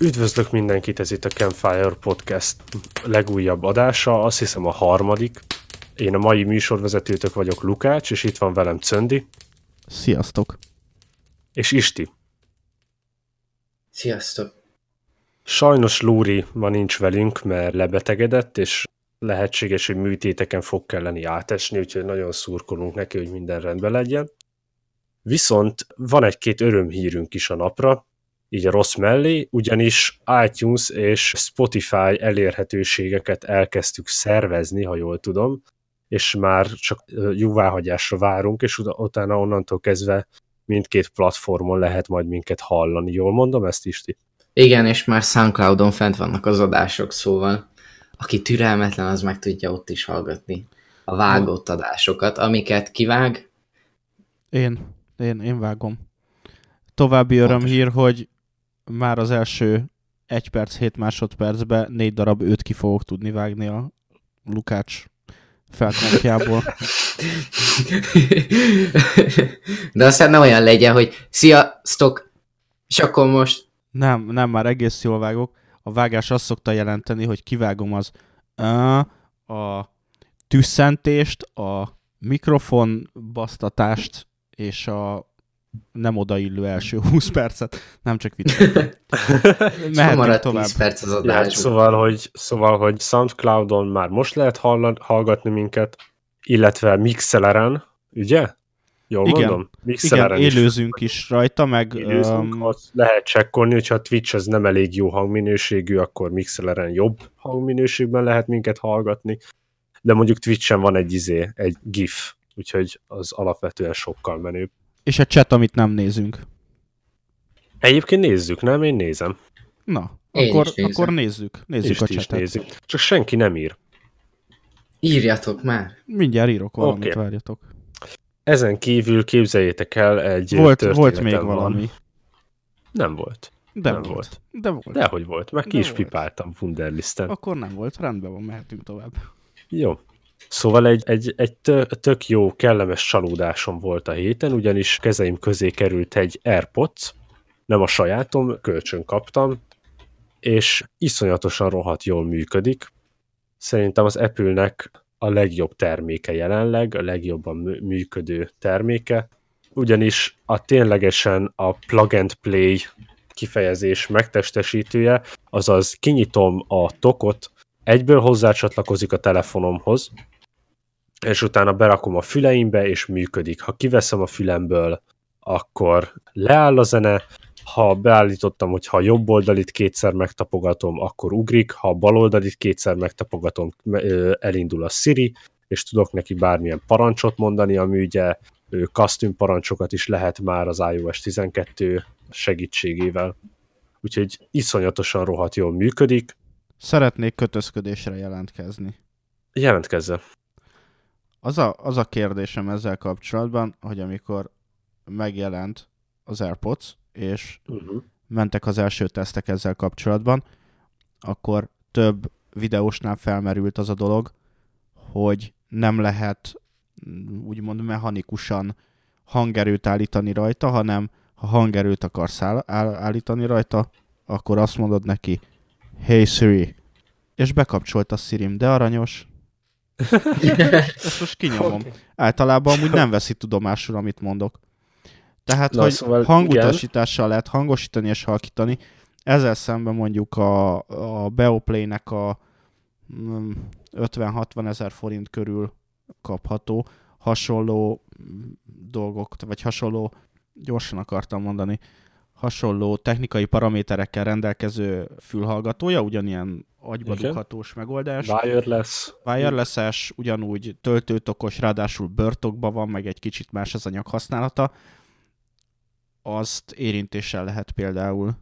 Üdvözlök mindenkit, ez itt a Campfire Podcast legújabb adása, azt hiszem a harmadik. Én a mai műsorvezetőtök vagyok Lukács, és itt van velem Cöndi. Sziasztok! És Isti. Sziasztok! Sajnos Lúri ma nincs velünk, mert lebetegedett, és lehetséges, hogy műtéteken fog kelleni átesni, úgyhogy nagyon szurkolunk neki, hogy minden rendben legyen. Viszont van egy-két örömhírünk is a napra, így a rossz mellé, ugyanis iTunes és Spotify elérhetőségeket elkezdtük szervezni, ha jól tudom, és már csak jóváhagyásra várunk, és utána onnantól kezdve mindkét platformon lehet majd minket hallani. Jól mondom ezt, Isti? Igen, és már Soundcloudon fent vannak az adások, szóval aki türelmetlen, az meg tudja ott is hallgatni a vágott adásokat, amiket kivág. Én, én, én vágom. További örömhír, hogy már az első 1 perc 7 másodpercben négy darab őt ki fogok tudni vágni a Lukács felkontjából. De aztán ne olyan legyen, hogy sziasztok, és akkor most... Nem, nem, már egész jól vágok. A vágás azt szokta jelenteni, hogy kivágom az a, a tüsszentést, a mikrofon basztatást és a nem odaillő első 20 percet, nem csak vicceltem. Mehetünk tovább. 10 perc az adás. Ja, szóval, hogy, szóval, hogy Soundcloudon már most lehet hallgatni minket, illetve Mixeleren, ugye? Jól igen, mondom? Mixeleren igen, élőzünk is, is rajta, meg... Élőzünk, um... ott lehet csekkolni, hogyha a Twitch az nem elég jó hangminőségű, akkor Mixeleren jobb hangminőségben lehet minket hallgatni, de mondjuk Twitchen van egy izé, egy GIF, úgyhogy az alapvetően sokkal menőbb. És a chat, amit nem nézünk. Egyébként nézzük, nem? Én nézem. Na, akkor, akkor nézzük. Nézzük És a chatet. Nézzük. Csak senki nem ír. Írjatok már. Mindjárt írok valamit, okay. várjatok. Ezen kívül képzeljétek el egy Volt, volt még van. valami. Nem volt. De nem volt. volt. De volt. Dehogy volt, meg ki De is volt. pipáltam Wunderlisten. Akkor nem volt, rendben van, mehetünk tovább. Jó. Szóval egy, egy, egy tök jó, kellemes csalódásom volt a héten, ugyanis kezeim közé került egy AirPods, nem a sajátom, kölcsön kaptam, és iszonyatosan rohadt jól működik. Szerintem az Apple-nek a legjobb terméke jelenleg, a legjobban működő terméke, ugyanis a ténylegesen a plug and play kifejezés megtestesítője, azaz kinyitom a tokot, egyből hozzácsatlakozik a telefonomhoz, és utána berakom a füleimbe, és működik. Ha kiveszem a fülemből, akkor leáll a zene, ha beállítottam, hogy ha a jobb oldalit kétszer megtapogatom, akkor ugrik, ha a bal oldalit kétszer megtapogatom, elindul a Siri, és tudok neki bármilyen parancsot mondani, ami ugye custom parancsokat is lehet már az iOS 12 segítségével. Úgyhogy iszonyatosan rohadt jól működik. Szeretnék kötözködésre jelentkezni. Jelentkezze. Az a, az a kérdésem ezzel kapcsolatban, hogy amikor megjelent az AirPods, és uh-huh. mentek az első tesztek ezzel kapcsolatban, akkor több videósnál felmerült az a dolog, hogy nem lehet úgymond mechanikusan hangerőt állítani rajta, hanem ha hangerőt akarsz áll- állítani rajta, akkor azt mondod neki, Hey Siri, és bekapcsolt a Siri, de aranyos. Ezt most kinyomom. Okay. Általában amúgy nem veszi tudomásul, amit mondok. Tehát, Na, hogy szóval hangutasítással igen. lehet hangosítani és halkítani, ezzel szemben mondjuk a, a Beoplay-nek a 50-60 mm, ezer forint körül kapható hasonló dolgok, vagy hasonló, gyorsan akartam mondani, hasonló technikai paraméterekkel rendelkező fülhallgatója, ugyanilyen agybadughatós megoldás. Wireless. Wireless-es, ugyanúgy töltőtokos, ráadásul börtokban van, meg egy kicsit más az anyag használata. Azt érintéssel lehet például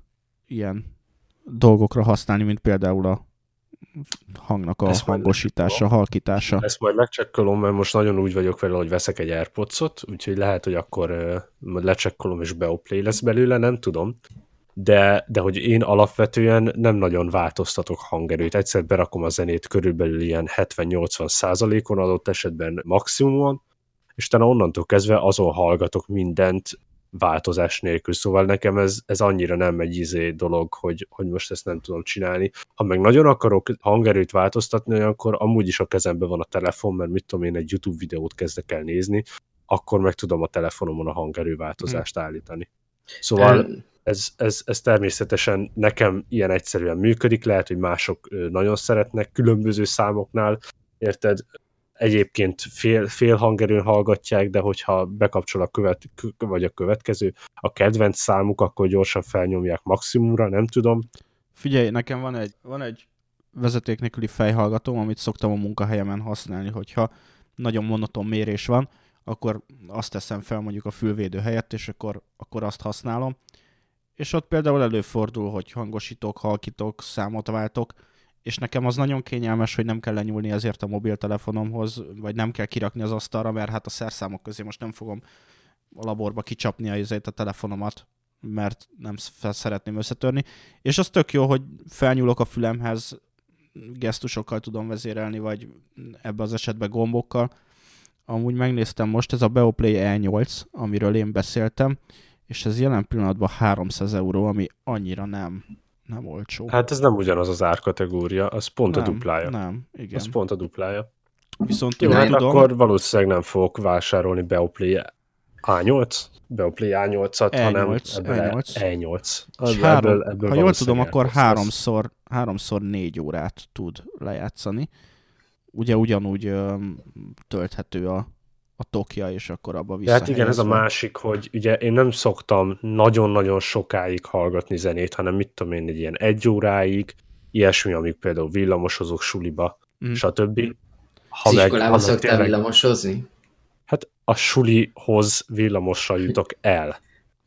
ilyen dolgokra használni, mint például a hangnak a ezt hangosítása, majd, halkítása. Ezt majd megcsekkolom, mert most nagyon úgy vagyok vele, hogy veszek egy Airpods-ot, úgyhogy lehet, hogy akkor uh, lecsekkolom és Beoplay lesz belőle, nem tudom. De, de hogy én alapvetően nem nagyon változtatok hangerőt. Egyszer berakom a zenét körülbelül ilyen 70-80 százalékon adott esetben maximumon, és utána onnantól kezdve azon hallgatok mindent, változás nélkül. Szóval nekem ez, ez annyira nem egy izé dolog, hogy, hogy most ezt nem tudom csinálni. Ha meg nagyon akarok hangerőt változtatni, akkor amúgy is a kezemben van a telefon, mert mit tudom én, egy YouTube videót kezdek el nézni, akkor meg tudom a telefonomon a hangerőváltozást hmm. állítani. Szóval ez, ez, ez természetesen nekem ilyen egyszerűen működik, lehet, hogy mások nagyon szeretnek különböző számoknál, érted? Egyébként fél, fél hangerőn hallgatják, de hogyha bekapcsol a követ, vagy a következő, a kedvenc számuk, akkor gyorsan felnyomják maximumra, nem tudom. Figyelj, nekem van egy, van egy vezeték nélküli fejhallgatóm, amit szoktam a munkahelyemen használni, hogyha nagyon monoton mérés van, akkor azt teszem fel mondjuk a fülvédő helyett, és akkor, akkor azt használom. És ott például előfordul, hogy hangosítok, halkítok, számot váltok, és nekem az nagyon kényelmes, hogy nem kell lenyúlni ezért a mobiltelefonomhoz, vagy nem kell kirakni az asztalra, mert hát a szerszámok közé most nem fogom a laborba kicsapni a, a telefonomat, mert nem szeretném összetörni. És az tök jó, hogy felnyúlok a fülemhez, gesztusokkal tudom vezérelni, vagy ebbe az esetben gombokkal, amúgy megnéztem most, ez a Beoplay E8, amiről én beszéltem, és ez jelen pillanatban 300 euró, ami annyira nem, nem olcsó. Hát ez nem ugyanaz az árkategória, az pont nem, a duplája. Nem, igen. Az pont a duplája. Viszont Jó, hát tudom, akkor valószínűleg nem fogok vásárolni Beoplay A8, Beoplay A8-at, E8, hanem E8. E8. Az, három, ebből, ebből ha jól tudom, akkor háromszor, háromszor négy órát tud lejátszani ugye ugyanúgy ö, tölthető a, a tokja, és akkor abba vissza. Hát igen, ez a másik, hogy ugye én nem szoktam nagyon-nagyon sokáig hallgatni zenét, hanem mit tudom én, egy ilyen egy óráig, ilyesmi, amik például villamosozok suliba, mm. stb. Ha meg, iskolába szoktál tényleg, villamosozni? Hát a sulihoz villamossal jutok el.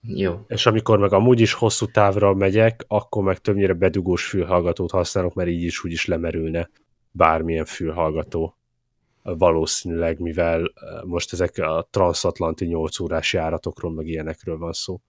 Jó. És amikor meg amúgy is hosszú távra megyek, akkor meg többnyire bedugós fülhallgatót használok, mert így is úgy is lemerülne bármilyen fülhallgató valószínűleg, mivel most ezek a transatlanti 8 órás járatokról, meg ilyenekről van szó.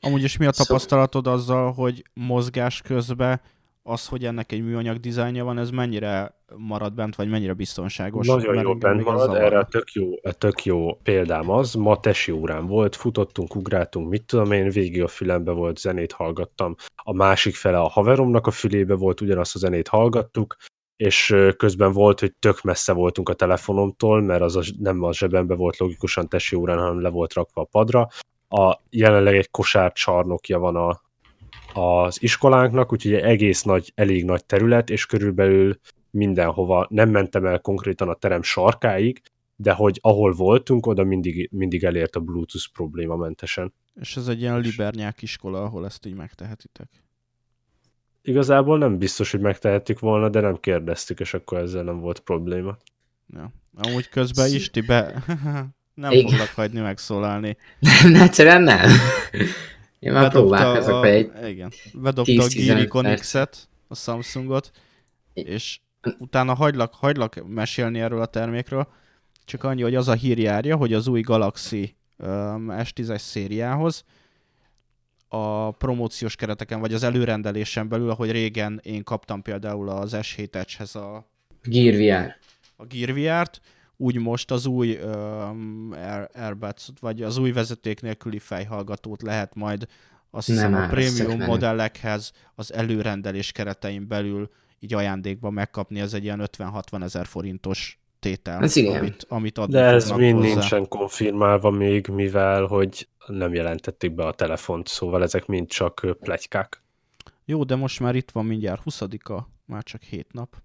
Amúgy is mi a tapasztalatod azzal, hogy mozgás közben az, hogy ennek egy műanyag dizájnja van, ez mennyire marad bent, vagy mennyire biztonságos? Nagyon jó bent marad, erre a tök jó, a tök jó példám az, ma tesi órán volt, futottunk, ugráltunk, mit tudom én, végig a fülembe volt, zenét hallgattam, a másik fele a haveromnak a fülébe volt, ugyanazt a zenét hallgattuk, és közben volt, hogy tök messze voltunk a telefonomtól, mert az a, nem a zsebembe volt logikusan tesi órán, hanem le volt rakva a padra. A, jelenleg egy kosárcsarnokja van a, az iskolánknak, úgyhogy egy egész nagy, elég nagy terület, és körülbelül mindenhova nem mentem el konkrétan a terem sarkáig, de hogy ahol voltunk, oda mindig, mindig elért a Bluetooth probléma mentesen. És ez egy ilyen libernyák iskola, ahol ezt így megtehetitek? Igazából nem biztos, hogy megtehettük volna, de nem kérdeztük, és akkor ezzel nem volt probléma. Ja. Amúgy közben is ti be... nem Igen. foglak hagyni megszólalni. Nem, egyszerűen nem. Én már próbálkozok a, egy Igen. Bedobta a Gear Icon X-et, a Samsungot, és utána hagylak, hagylak mesélni erről a termékről, csak annyi, hogy az a hír járja, hogy az új Galaxy um, S10-es szériához a promóciós kereteken, vagy az előrendelésen belül, ahogy régen én kaptam például az S7 Edge-hez a Gear VR. A Gear VR-t, úgy most az új um, Air, Airbuds, vagy az új vezeték nélküli fejhallgatót lehet majd azt hiszem a prémium modellekhez az előrendelés keretein belül így ajándékban megkapni, ez egy ilyen 50-60 ezer forintos tétel, ez igen. amit, amit adni De ez mind hozzá. nincsen konfirmálva még, mivel hogy nem jelentették be a telefont, szóval ezek mind csak plegykák. Jó, de most már itt van mindjárt 20-a, már csak 7 nap.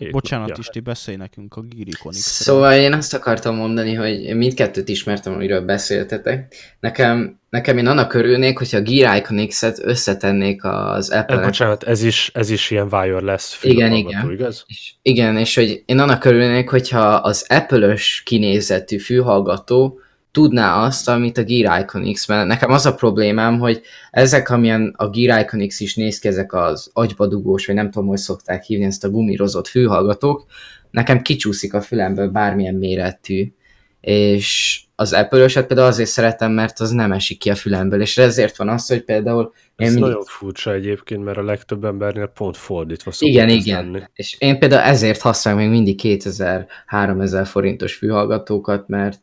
Hét Bocsánat, nap, Isti, beszélj nekünk a Girikon Szóval én azt akartam mondani, hogy mindkettőt ismertem, amiről beszéltetek. Nekem, nekem én annak örülnék, hogyha a Gear Icon X-et összetennék az apple e, Bocsánat, ez is, ez is ilyen wireless Igen, igen. Igaz? És, igen, és hogy én annak örülnék, hogyha az Apple-ös kinézetű fülhallgató tudná azt, amit a Gear Icon X, mert nekem az a problémám, hogy ezek, amilyen a Gear Icon X is néz ki, ezek az agybadugós, vagy nem tudom, hogy szokták hívni ezt a gumírozott fülhallgatók, nekem kicsúszik a fülemből bármilyen méretű, és az apple például azért szeretem, mert az nem esik ki a fülemből, és ezért van az, hogy például... Ez mindig... nagyon furcsa egyébként, mert a legtöbb embernél pont fordítva szokott Igen, igen. Lenni. És én például ezért használom még mindig 2000-3000 forintos fülhallgatókat, mert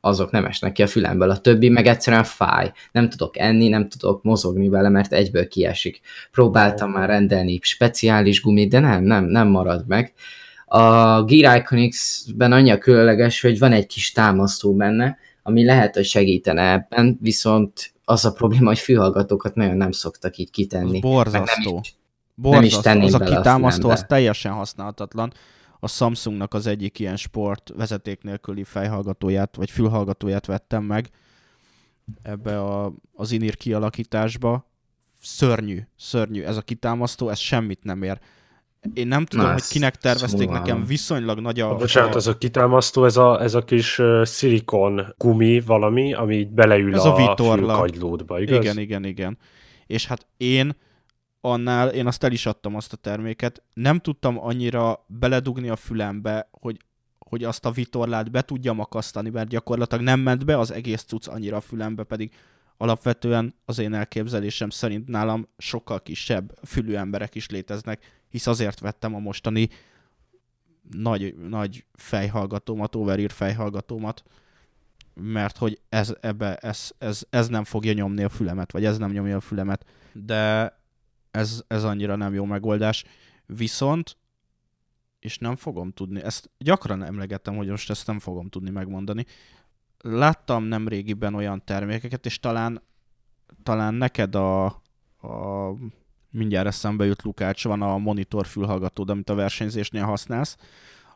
azok nem esnek ki a fülemből, a többi meg egyszerűen fáj. Nem tudok enni, nem tudok mozogni vele, mert egyből kiesik. Próbáltam már rendelni speciális gumit, de nem, nem, nem marad meg. A Gear Iconics-ben annyi a különleges, hogy van egy kis támasztó benne, ami lehet, hogy segítene ebben, viszont az a probléma, hogy fülhallgatókat nagyon nem szoktak így kitenni. Az borzasztó. Nem is, borzasztó. Nem is az a kitámasztó, az teljesen használhatatlan. A Samsungnak az egyik ilyen sport vezeték nélküli fejhallgatóját, vagy fülhallgatóját vettem meg ebbe a, az inír kialakításba. Szörnyű, szörnyű. Ez a kitámasztó, ez semmit nem ér én nem tudom, Na, hogy kinek tervezték szóval. nekem viszonylag nagy a... Bocsánat, az a kitámasztó, ez a, ez a kis uh, szilikon gumi valami, ami így beleül ez a, a fülkagylódba, igaz? Igen, igen, igen. És hát én annál, én azt el is adtam azt a terméket, nem tudtam annyira beledugni a fülembe, hogy hogy azt a vitorlát be tudjam akasztani, mert gyakorlatilag nem ment be az egész cucc annyira a fülembe, pedig alapvetően az én elképzelésem szerint nálam sokkal kisebb fülű emberek is léteznek, hisz azért vettem a mostani nagy, nagy fejhallgatómat, overír fejhallgatómat, mert hogy ez, ebbe, ez, ez, ez nem fogja nyomni a fülemet, vagy ez nem nyomja a fülemet, de ez, ez annyira nem jó megoldás. Viszont, és nem fogom tudni, ezt gyakran emlegettem, hogy most ezt nem fogom tudni megmondani, láttam nem régiben olyan termékeket, és talán, talán neked a, a mindjárt eszembe jut Lukács, van a monitor fülhallgatód, amit a versenyzésnél használsz,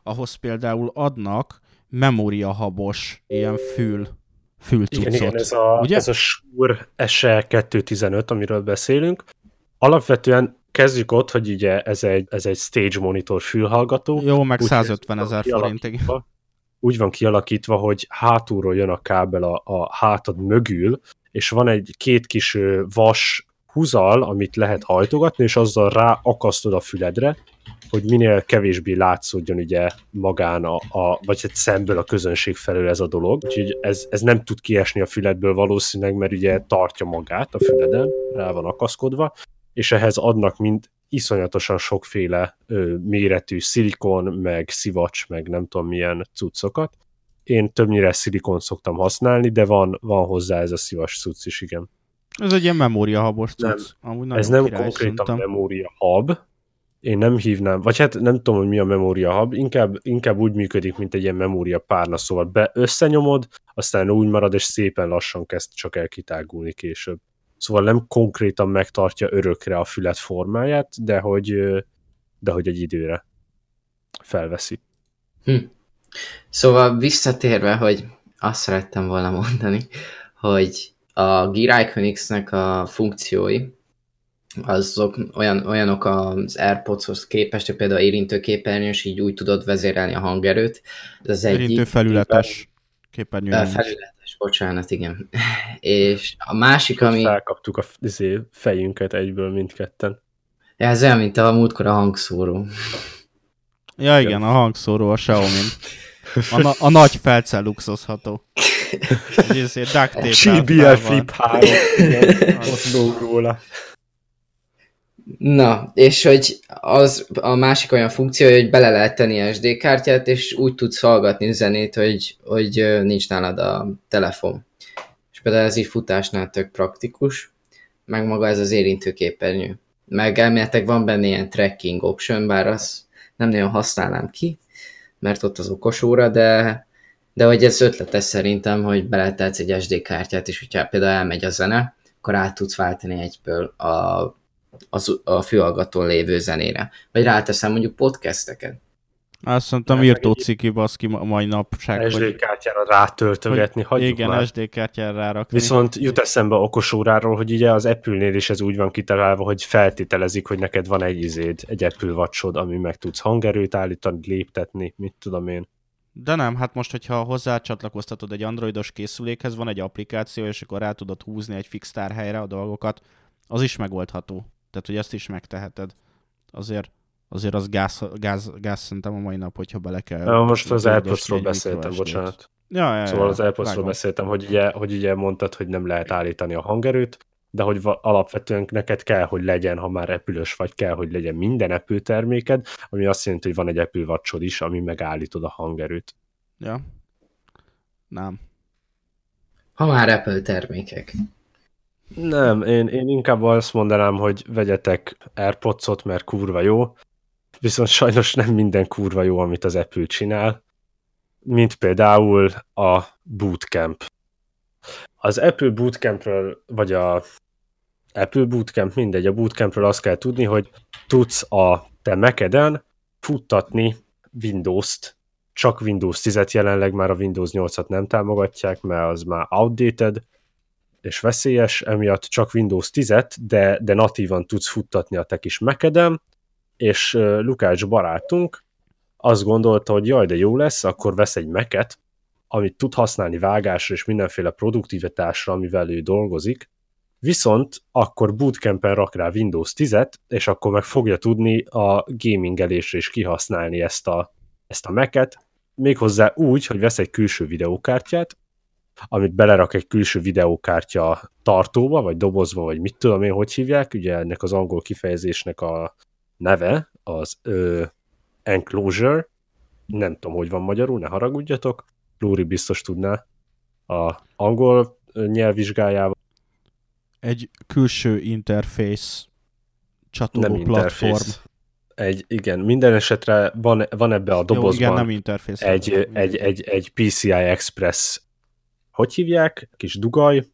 ahhoz például adnak memóriahabos ilyen fül, fülcuccot. Igen, igen, ez a, ugye? ez a Shure SE 215, amiről beszélünk. Alapvetően kezdjük ott, hogy ugye ez egy, ez egy stage monitor fülhallgató. Jó, meg 150 ezer forintig úgy van kialakítva, hogy hátulról jön a kábel a, a hátad mögül, és van egy két kis vas húzal, amit lehet hajtogatni, és azzal rá akasztod a füledre, hogy minél kevésbé látszódjon ugye magán a, a vagy hát szemből a közönség felől ez a dolog. Úgyhogy ez, ez nem tud kiesni a füledből valószínűleg, mert ugye tartja magát a füleden, rá van akaszkodva, és ehhez adnak mind iszonyatosan sokféle ö, méretű szilikon, meg szivacs, meg nem tudom milyen cuccokat. Én többnyire szilikon szoktam használni, de van, van hozzá ez a szivas cucc is, igen. Ez egy ilyen memóriahabos cucc. Nem, ez nem király, konkrétan szerintem. memória hub, én nem hívnám, vagy hát nem tudom, hogy mi a memória hub, inkább, inkább úgy működik, mint egy ilyen memória párna, szóval be összenyomod, aztán úgy marad, és szépen lassan kezd csak el kitágulni később. Szóval nem konkrétan megtartja örökre a fület formáját, de hogy, de hogy egy időre felveszi. Hm. Szóval visszatérve, hogy azt szerettem volna mondani, hogy a Gear Iconics-nek a funkciói, azok olyan, olyanok az AirPods-hoz képest, hogy például érintőképernyős, így úgy tudod vezérelni a hangerőt. Ez az Érintő egyik, felületes képernyő. Felületes, bocsánat, igen. És a másik, ami... Felkaptuk a izé, fejünket egyből mindketten. Ja, ez olyan, mint a múltkor a hangszóró. Ja, igen, a hangszóró a Xiaomi. A, na, a nagy felcel luxozható. CBL Flip 3. Ott róla. Na, és hogy az a másik olyan funkció, hogy bele lehet tenni SD kártyát, és úgy tudsz hallgatni zenét, hogy, hogy nincs nálad a telefon. És például ez így futásnál tök praktikus, meg maga ez az érintőképernyő. Meg elméletek van benne ilyen tracking option, bár azt nem nagyon használnám ki, mert ott az okos óra, de, de hogy ez ötletes szerintem, hogy beletetsz egy SD kártyát, és hogyha például elmegy a zene, akkor át tudsz váltani egyből a az, a fülhallgatón lévő zenére. Vagy ráteszem mondjuk podcasteket. Azt mondtam, írtó ciki baszki mai napság. SD hogy... kártyára rátöltögetni, hogy, hagyjuk Igen, már. SD kártyára rárakni. Viszont jut eszembe okos óráról, hogy ugye az Apple-nél is ez úgy van kitalálva, hogy feltételezik, hogy neked van egy izéd, egy Apple watch ami meg tudsz hangerőt állítani, léptetni, mit tudom én. De nem, hát most, hogyha hozzácsatlakoztatod egy androidos készülékhez, van egy applikáció, és akkor rá tudod húzni egy fix tárhelyre a dolgokat, az is megoldható. Tehát, hogy ezt is megteheted. Azért, azért az gáz, gáz, gáz szerintem a mai nap, hogyha bele kell. Ja, most az AirPods-ról beszéltem, bocsánat. Ja, ja, szóval ja, az AirPods-ról beszéltem, hogy ugye, hogy ugye mondtad, hogy nem lehet állítani a hangerőt, de hogy alapvetően neked kell, hogy legyen, ha már epülös vagy, kell, hogy legyen minden Apple terméked, ami azt jelenti, hogy van egy Apple watch is, ami megállítod a hangerőt. Ja. Nem. Ha már Apple termékek. Nem, én, én inkább azt mondanám, hogy vegyetek AirPods-ot, mert kurva jó, viszont sajnos nem minden kurva jó, amit az Apple csinál, mint például a Bootcamp. Az Apple Bootcampről, vagy a Apple Bootcamp, mindegy, a Bootcampről azt kell tudni, hogy tudsz a te Mac-eden futtatni Windows-t, csak Windows 10-et jelenleg már a Windows 8-at nem támogatják, mert az már outdated, és veszélyes, emiatt csak Windows 10-et, de, de natívan tudsz futtatni a te kis Mac-eden, és Lukács barátunk azt gondolta, hogy jaj, de jó lesz, akkor vesz egy Mac-et, amit tud használni vágásra és mindenféle produktivitásra, amivel ő dolgozik, viszont akkor bootcampen rak rá Windows 10-et, és akkor meg fogja tudni a gamingelésre is kihasználni ezt a, ezt a Mac-et, méghozzá úgy, hogy vesz egy külső videókártyát, amit belerak egy külső videókártya tartóba, vagy dobozba, vagy mit tudom én, hogy hívják, ugye ennek az angol kifejezésnek a neve, az ö, enclosure, nem tudom, hogy van magyarul, ne haragudjatok, Lúri biztos tudná a angol nyelvvizsgájával. Egy külső interfész csatoló nem platform. Interfész. Egy, igen, minden esetre van, van ebbe a dobozban Jó, igen, nem interfész. Egy, egy, egy, egy PCI Express hogy hívják, kis dugaj,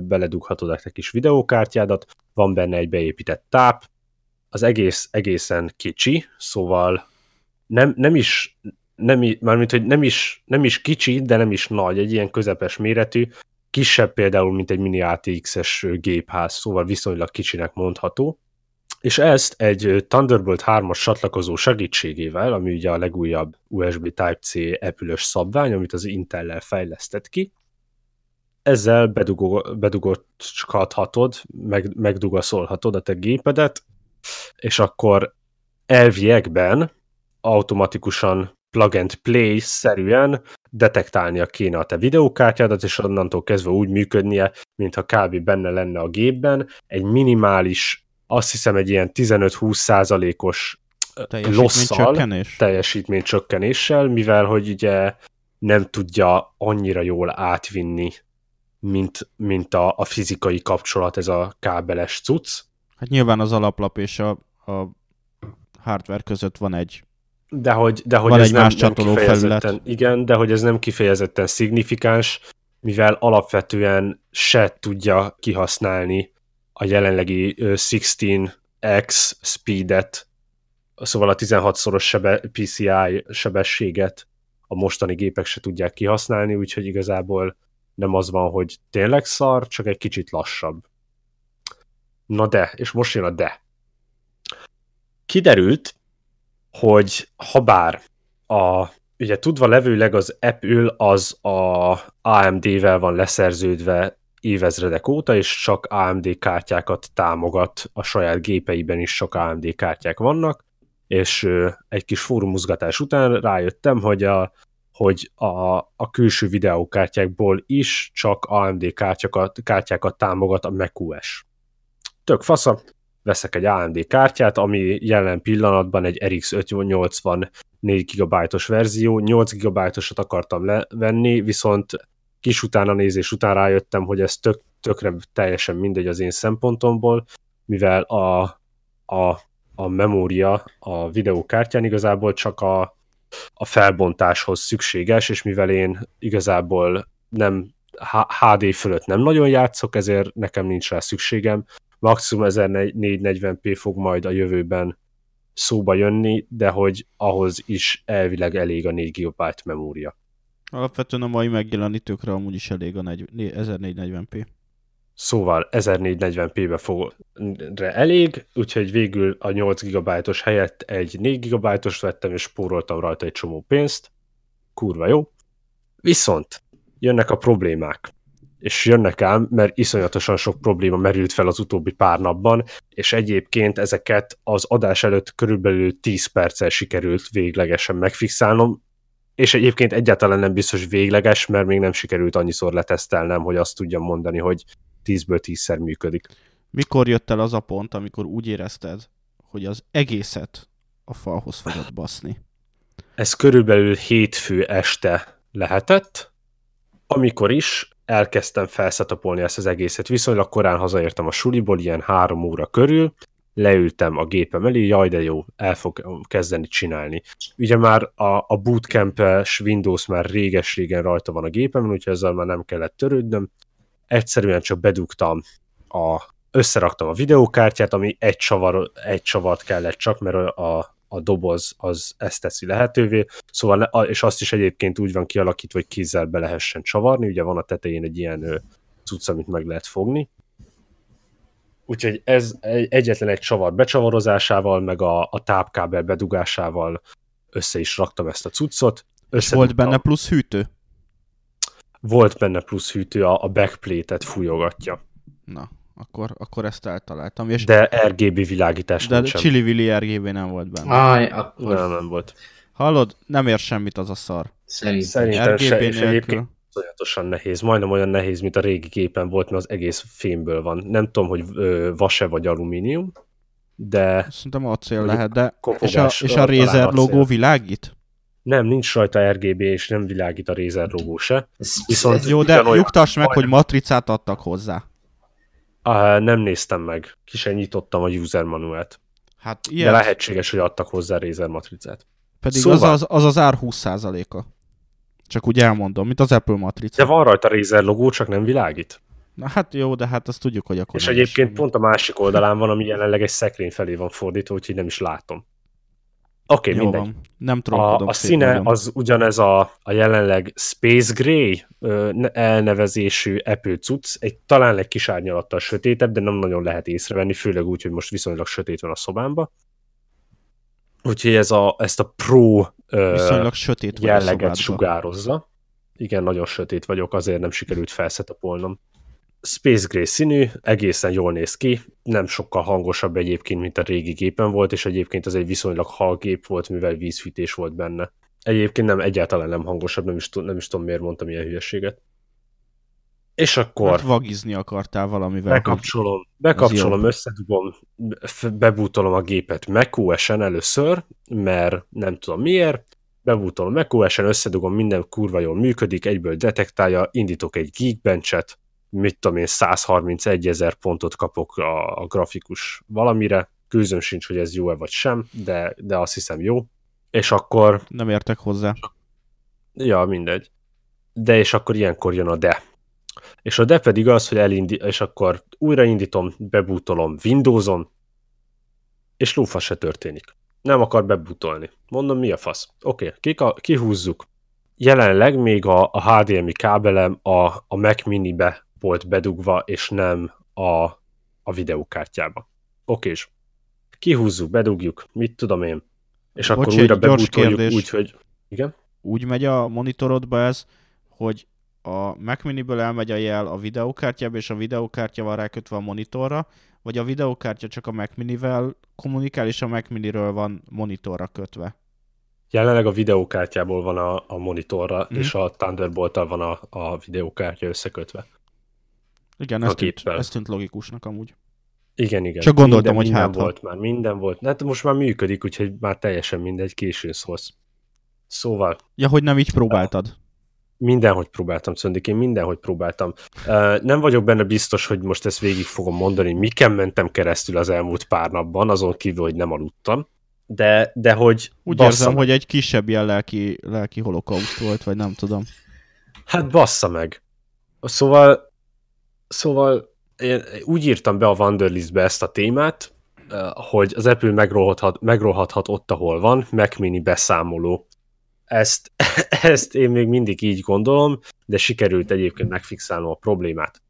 beledughatod a kis videókártyádat, van benne egy beépített táp, az egész egészen kicsi, szóval nem, nem is, nem, mármint, hogy nem is, nem is kicsi, de nem is nagy, egy ilyen közepes méretű, kisebb például, mint egy mini ATX-es gépház, szóval viszonylag kicsinek mondható. És ezt egy Thunderbolt 3-as csatlakozó segítségével, ami ugye a legújabb USB Type-C epülös szabvány, amit az Intel-lel fejlesztett ki, ezzel bedugothatod, meg, megdugaszolhatod a te gépedet, és akkor elviekben automatikusan plug and play szerűen detektálnia kéne a te videókártyádat, és onnantól kezdve úgy működnie, mintha kb. benne lenne a gépben, egy minimális, azt hiszem egy ilyen 15-20 százalékos losszal, teljesítménycsökkenéssel, mivel hogy ugye nem tudja annyira jól átvinni mint, mint a, a fizikai kapcsolat, ez a kábeles cucc. Hát nyilván az alaplap és a, a hardware között van egy de hogy, de hogy van ez egy nem, más nem kifejezetten, felület. igen, de hogy ez nem kifejezetten szignifikáns, mivel alapvetően se tudja kihasználni a jelenlegi 16x speedet, szóval a 16-szoros sebe, PCI sebességet a mostani gépek se tudják kihasználni, úgyhogy igazából nem az van, hogy tényleg szar, csak egy kicsit lassabb. Na de, és most jön a de. Kiderült, hogy ha bár a, ugye tudva levőleg az Apple az a AMD-vel van leszerződve évezredek óta, és csak AMD kártyákat támogat, a saját gépeiben is sok AMD kártyák vannak, és egy kis fórumozgatás után rájöttem, hogy a hogy a, a külső videókártyákból is csak AMD kártyákat, kártyákat támogat a macOS. Tök fasza, veszek egy AMD kártyát, ami jelen pillanatban egy RX 580 4 GB-os verzió, 8 GB-osat akartam levenni, viszont kis utána nézés után rájöttem, hogy ez tök, tökre teljesen mindegy az én szempontomból, mivel a, a, a memória a videókártyán igazából csak a, a felbontáshoz szükséges, és mivel én igazából nem HD fölött nem nagyon játszok, ezért nekem nincs rá szükségem. Maximum 1440p fog majd a jövőben szóba jönni, de hogy ahhoz is elvileg elég a 4 GB memória. Alapvetően a mai megjelenítőkre amúgy is elég a 1440p. Szóval 1440p-be fog elég, úgyhogy végül a 8 GB-os helyett egy 4 GB-os vettem, és spóroltam rajta egy csomó pénzt. Kurva jó. Viszont jönnek a problémák. És jönnek ám, mert iszonyatosan sok probléma merült fel az utóbbi pár napban, és egyébként ezeket az adás előtt körülbelül 10 perccel sikerült véglegesen megfixálnom, és egyébként egyáltalán nem biztos végleges, mert még nem sikerült annyiszor letesztelnem, hogy azt tudjam mondani, hogy 10-ből 10-szer működik. Mikor jött el az a pont, amikor úgy érezted, hogy az egészet a falhoz fogod baszni? Ez körülbelül hétfő este lehetett, amikor is elkezdtem felszetapolni ezt az egészet. Viszonylag korán hazaértem a suliból, ilyen három óra körül, leültem a gépem elé, jaj de jó, el fog kezdeni csinálni. Ugye már a, a bootcamp-es Windows már réges-régen rajta van a gépemen, úgyhogy ezzel már nem kellett törődnöm. Egyszerűen csak bedugtam a, összeraktam a videókártyát, ami egy, csavar, egy csavart kellett csak, mert a, a doboz az ezt teszi lehetővé, szóval, és azt is egyébként úgy van kialakítva, hogy kézzel be lehessen csavarni, ugye van a tetején egy ilyen cucc, amit meg lehet fogni, Úgyhogy ez egyetlen egy csavar becsavarozásával, meg a, a tápkábel bedugásával össze is raktam ezt a cuccot. És volt benne plusz hűtő? Volt benne plusz hűtő, a, a backplate-et fújogatja. Na, akkor, akkor ezt eltaláltam. És de RGB világítás De nincsen. Chili Willy RGB nem volt benne. Aj, akkor... Nem, nem volt. Hallod? Nem ér semmit az a szar. Szerintem. Szerintem RGB se, és egyébként iszonyatosan nehéz, majdnem olyan nehéz, mint a régi gépen volt, mert az egész fémből van. Nem tudom, hogy vas-e vagy alumínium, de... Szerintem acél lehet, de... És a, és a Razer logó világít? Nem, nincs rajta RGB, és nem világít a Razer logó se. Viszont Jó, de nyugtass meg, hogy matricát adtak hozzá. Uh, nem néztem meg. Ki sem nyitottam a user manuált. Hát ilyen. De lehetséges, hogy adtak hozzá Razer matricát. Pedig szóval... az, az, az az ár 20%-a. Csak úgy elmondom, mint az Apple matrica. De van rajta Razer logó, csak nem világít. Na hát jó, de hát azt tudjuk, hogy akkor És egyébként is. pont a másik oldalán van, ami jelenleg egy szekrény felé van fordítva, úgyhogy nem is látom. Oké, okay, mindegy. Van. Nem A, a színe nagyon. az ugyanez a, a jelenleg Space Gray elnevezésű Apple cucc, egy talán egy kis árnyalattal sötétebb, de nem nagyon lehet észrevenni, főleg úgy, hogy most viszonylag sötét van a szobámba. Úgyhogy ez a, ezt a Pro Viszonylag sötét jelleget sugározza. Igen, nagyon sötét vagyok, azért nem sikerült felszetapolnom. Space Gray színű, egészen jól néz ki, nem sokkal hangosabb egyébként, mint a régi gépen volt, és egyébként az egy viszonylag hal gép volt, mivel vízfűtés volt benne. Egyébként nem, egyáltalán nem hangosabb, nem is, nem is tudom miért mondtam ilyen hülyeséget. És akkor... Hát vagizni akartál valamivel. Bekapcsolom, bekapcsolom összedugom, bebútolom a gépet macOS-en először, mert nem tudom miért, bebútolom macOS-en, összedugom, minden kurva jól működik, egyből detektálja, indítok egy Geekbench-et, mit tudom én, 131 ezer pontot kapok a, a grafikus valamire, külzöm sincs, hogy ez jó-e vagy sem, de, de azt hiszem jó. És akkor... Nem értek hozzá. Ja, mindegy. De és akkor ilyenkor jön a de és a de pedig az, hogy elindi, és akkor újraindítom, bebútolom Windows-on, és lófa se történik. Nem akar bebútolni. Mondom, mi a fasz? Oké, okay, kihúzzuk. Jelenleg még a, a HDMI kábelem a, a Mac Mini-be volt bedugva, és nem a, a videókártyába. Oké, és kihúzzuk, bedugjuk, mit tudom én, és Bocs, akkor újra bebútoljuk úgy, hogy... Igen? Úgy megy a monitorodba ez, hogy a Mac Mini-ből elmegy a jel a videókártyába, és a videókártya van rákötve a monitorra, vagy a videókártya csak a Mac Mini-vel kommunikál, és a Mac Mini-ről van monitorra kötve? Jelenleg a videókártyából van a, a monitorra, mm. és a thunderbolt van a, a videókártya összekötve. Igen, ez tűnt, ez tűnt logikusnak amúgy. Igen, igen. Csak gondoltam, minden, hogy minden hát volt már, minden volt. Hát most már működik, úgyhogy már teljesen mindegy, későn szólsz. Szóval... Ja, hogy nem így próbáltad. Mindenhogy próbáltam, Szöndik, én mindenhogy próbáltam. Uh, nem vagyok benne biztos, hogy most ezt végig fogom mondani, miken mentem keresztül az elmúlt pár napban, azon kívül, hogy nem aludtam. De, de hogy... Úgy érzem, meg. hogy egy kisebb ilyen lelki, lelki holokauszt volt, vagy nem tudom. Hát bassza meg. Szóval, szóval én úgy írtam be a Wanderlistbe ezt a témát, hogy az Apple megrohadhat, megrohadhat ott, ahol van, Mac Mini beszámoló ezt, ezt én még mindig így gondolom, de sikerült egyébként megfixálnom a problémát.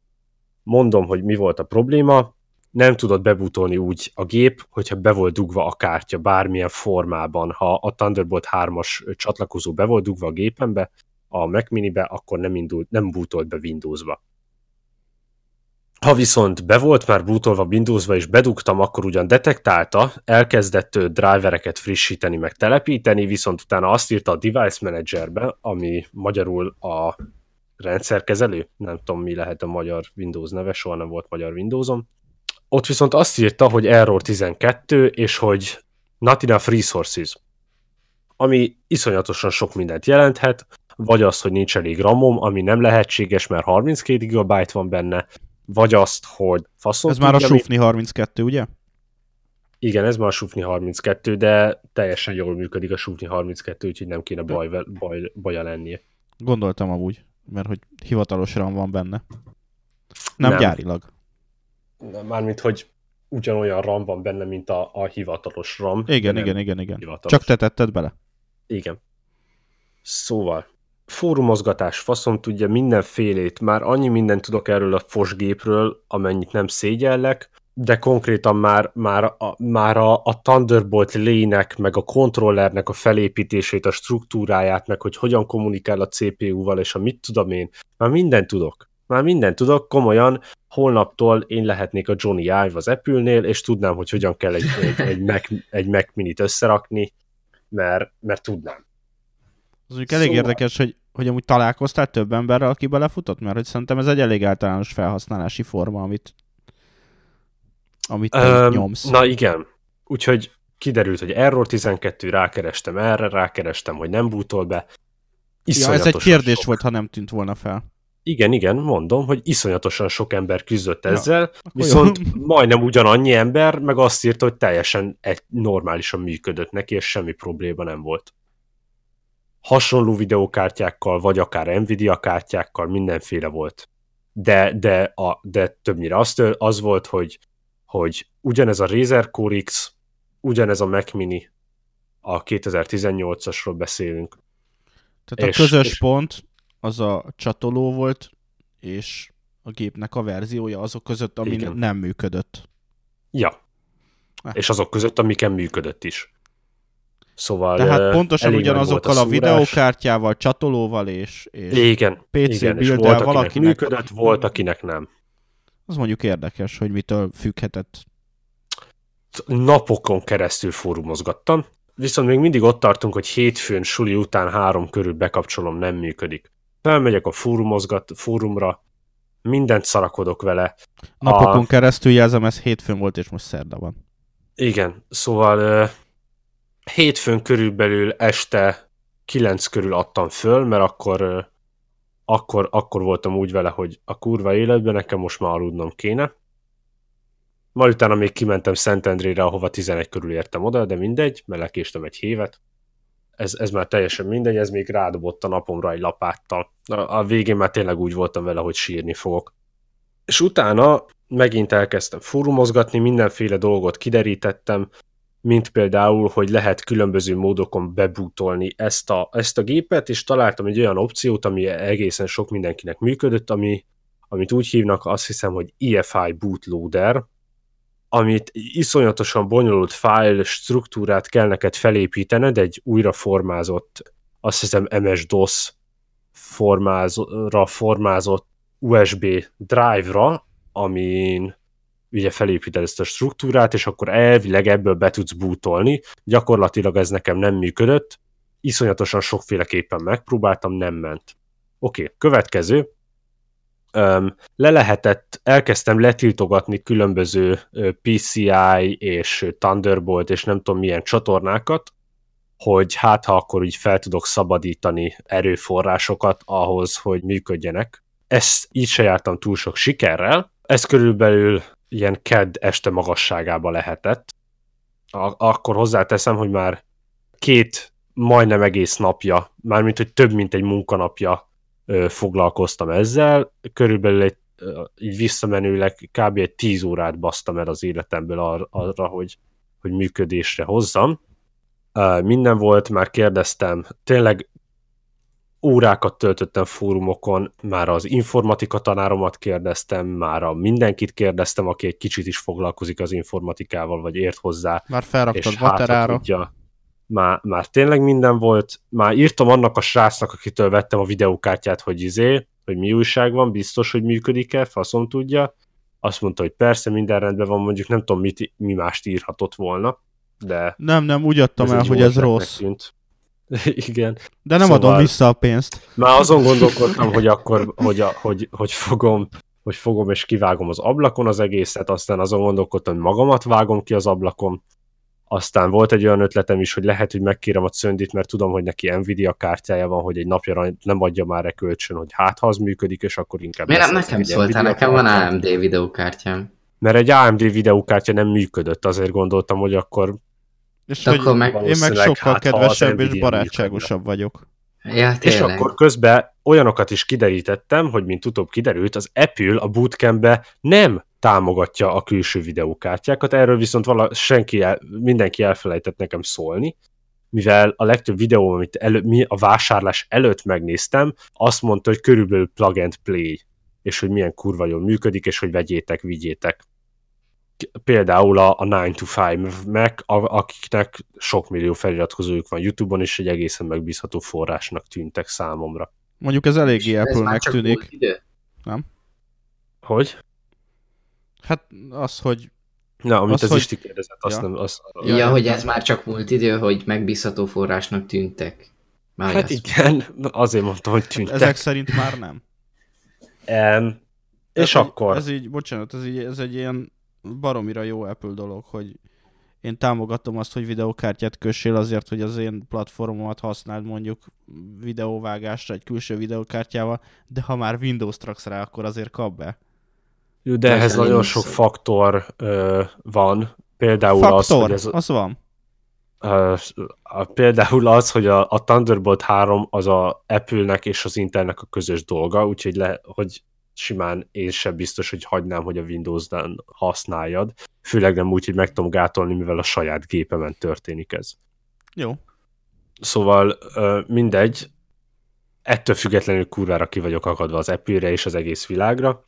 Mondom, hogy mi volt a probléma, nem tudod bebutolni úgy a gép, hogyha be volt dugva a kártya bármilyen formában. Ha a Thunderbolt 3-as csatlakozó be volt dugva a gépembe, a Mac Mini-be, akkor nem, indult, nem bútolt be Windows-ba. Ha viszont be volt már bootolva Windowsba és bedugtam, akkor ugyan detektálta, elkezdett drivereket frissíteni, meg telepíteni, viszont utána azt írta a Device Managerbe, ami magyarul a rendszerkezelő, nem tudom mi lehet a magyar Windows neve, soha nem volt magyar Windowsom. Ott viszont azt írta, hogy Error 12, és hogy not enough resources, ami iszonyatosan sok mindent jelenthet. vagy az, hogy nincs elég ramom, ami nem lehetséges, mert 32 GB van benne, vagy azt, hogy faszom. Ez már a Sufni 32, ugye? Igen, ez már a Sufni 32, de teljesen jól működik a Sufni 32, úgyhogy nem kéne baj, baj, baja lennie. Gondoltam amúgy, mert hogy hivatalos RAM van benne. Nem, nem. gyárilag. Mármint, hogy ugyanolyan RAM van benne, mint a, a hivatalos RAM. Igen, igen, igen, igen. Hivatalos. Csak te tetted bele? Igen. Szóval, fórumozgatás faszom tudja mindenfélét, már annyi mindent tudok erről a fosgépről, amennyit nem szégyellek, de konkrétan már, már, a, már a, a Thunderbolt lének, meg a kontrollernek a felépítését, a struktúráját, meg hogy hogyan kommunikál a CPU-val, és a mit tudom én, már mindent tudok. Már mindent tudok, komolyan, holnaptól én lehetnék a Johnny Ive az Apple-nél, és tudnám, hogy hogyan kell egy, egy, egy, Mac, egy Mac Minit összerakni, mert, mert tudnám. Az mondjuk elég szóval... érdekes, hogy, hogy amúgy találkoztál több emberrel, aki belefutott, mert hogy szerintem ez egy elég általános felhasználási forma, amit, amit um, nyomsz. Na igen. Úgyhogy kiderült, hogy Error 12, rákerestem erre, rákerestem, hogy nem bútol be. Ja, ez egy kérdés sok. volt, ha nem tűnt volna fel. Igen, igen, mondom, hogy iszonyatosan sok ember küzdött ezzel, ja, viszont jó. majdnem ugyanannyi ember meg azt írta, hogy teljesen egy normálisan működött neki, és semmi probléma nem volt hasonló videókártyákkal, vagy akár Nvidia kártyákkal, mindenféle volt. De, de, a, de többnyire az, az volt, hogy, hogy ugyanez a Razer Core X, ugyanez a Mac Mini, a 2018-asról beszélünk. Tehát és, a közös és... pont az a csatoló volt, és a gépnek a verziója azok között, ami Igen. nem működött. Ja. Eh. És azok között, amiken működött is. Szóval Tehát pontosan ugyanazokkal a, a videókártyával, csatolóval és, és igen, PC igen, és volt, valakinek működött, volt, akinek nem. Az mondjuk érdekes, hogy mitől függhetett. Napokon keresztül fórumozgattam, viszont még mindig ott tartunk, hogy hétfőn suli után három körül bekapcsolom, nem működik. Felmegyek a fórumozgat, fórumra, mindent szarakodok vele. Napokon a... keresztül jelzem, ez hétfőn volt, és most szerda van. Igen, szóval hétfőn körülbelül este kilenc körül adtam föl, mert akkor, akkor, akkor voltam úgy vele, hogy a kurva életben nekem most már aludnom kéne. Majd utána még kimentem Szentendrére, ahova 11 körül értem oda, de mindegy, mert lekéstem egy hévet. Ez, ez már teljesen mindegy, ez még rádobott a napomra egy lapáttal. A, a végén már tényleg úgy voltam vele, hogy sírni fogok. És utána megint elkezdtem fórumozgatni, mindenféle dolgot kiderítettem, mint például, hogy lehet különböző módokon bebútolni ezt a, ezt a gépet, és találtam egy olyan opciót, ami egészen sok mindenkinek működött, ami, amit úgy hívnak, azt hiszem, hogy EFI bootloader, amit iszonyatosan bonyolult file struktúrát kell neked felépítened egy újra formázott, azt hiszem MS-DOS formázra formázott USB drive-ra, amin ugye felépíted ezt a struktúrát, és akkor elvileg ebből be tudsz bootolni. Gyakorlatilag ez nekem nem működött, iszonyatosan sokféleképpen megpróbáltam, nem ment. Oké, okay, következő. Um, le lehetett, elkezdtem letiltogatni különböző PCI és Thunderbolt és nem tudom milyen csatornákat, hogy hát ha akkor így fel tudok szabadítani erőforrásokat ahhoz, hogy működjenek. Ezt így se jártam túl sok sikerrel. Ez körülbelül ilyen kedd este magasságába lehetett. A- akkor hozzáteszem, hogy már két majdnem egész napja, mármint, hogy több mint egy munkanapja ö, foglalkoztam ezzel, körülbelül egy így visszamenőleg kb. egy tíz órát basztam el az életemből ar- arra, hogy, hogy működésre hozzam. Minden volt, már kérdeztem, tényleg órákat töltöttem fórumokon, már az informatika tanáromat kérdeztem, már a mindenkit kérdeztem, aki egy kicsit is foglalkozik az informatikával, vagy ért hozzá. Már felraktad vaterára. Tudja, már, már tényleg minden volt. Már írtam annak a srácnak, akitől vettem a videókártyát, hogy izé, hogy mi újság van, biztos, hogy működik-e, faszom tudja. Azt mondta, hogy persze, minden rendben van, mondjuk nem tudom, mit, mi mást írhatott volna, de... Nem, nem, úgy adtam el, hogy ez rossz. Tűnt. Igen. De nem szóval adom vissza a pénzt. Már azon gondolkodtam, hogy akkor, hogy, a, hogy, hogy fogom, hogy fogom és kivágom az ablakon az egészet, aztán azon gondolkodtam, hogy magamat vágom ki az ablakon, aztán volt egy olyan ötletem is, hogy lehet, hogy megkérem a Cöndit, mert tudom, hogy neki Nvidia kártyája van, hogy egy napja nem adja már e kölcsön, hogy hát ha az működik, és akkor inkább... Miért nem nekem szóltál? Nekem van AMD videókártyám. Mert egy AMD videókártya nem működött, azért gondoltam, hogy akkor... És hogy akkor meg... én meg sokkal hát, kedvesebb és barátságosabb vagyok. Ja, és akkor közben olyanokat is kiderítettem, hogy mint utóbb kiderült, az Apple a bootcampbe nem támogatja a külső videókártyákat, erről viszont vala, senki el, mindenki elfelejtett nekem szólni, mivel a legtöbb videó, amit elő, mi a vásárlás előtt megnéztem, azt mondta, hogy körülbelül plug and play, és hogy milyen kurva jól működik, és hogy vegyétek, vigyétek. Például a, a 9 to 5 meg, akiknek sok millió feliratkozójuk van YouTube-on, és egy egészen megbízható forrásnak tűntek számomra. Mondjuk ez eléggé Apple-nek tűnik. Nem? Hogy? Hát az, hogy... Na, amit az, az hogy... Isti kérdezett, azt ja. nem... Azt, ja, ja, hogy ez már csak múlt idő, hogy megbízható forrásnak tűntek. Már hát igen, azért mondtam, hogy tűntek. Ezek szerint már nem. Um, és ez akkor... Egy, ez így, bocsánat, ez, így, ez egy ilyen baromira jó Apple dolog, hogy én támogatom azt, hogy videókártyát kössél azért, hogy az én platformomat használd mondjuk videóvágásra egy külső videókártyával, de ha már Windows raksz rá, akkor azért kap be. Jó, de ehhez nagyon sok faktor ö, van. Például faktor, az, hogy ez, az van. Uh, például az, hogy a, a Thunderbolt 3 az a Apple-nek és az Intelnek a közös dolga, úgyhogy le, hogy simán én sem biztos, hogy hagynám, hogy a Windows-ban használjad. Főleg nem úgy, hogy meg tudom gátolni, mivel a saját gépemen történik ez. Jó. Szóval mindegy, ettől függetlenül kurvára ki vagyok akadva az Apple-re és az egész világra.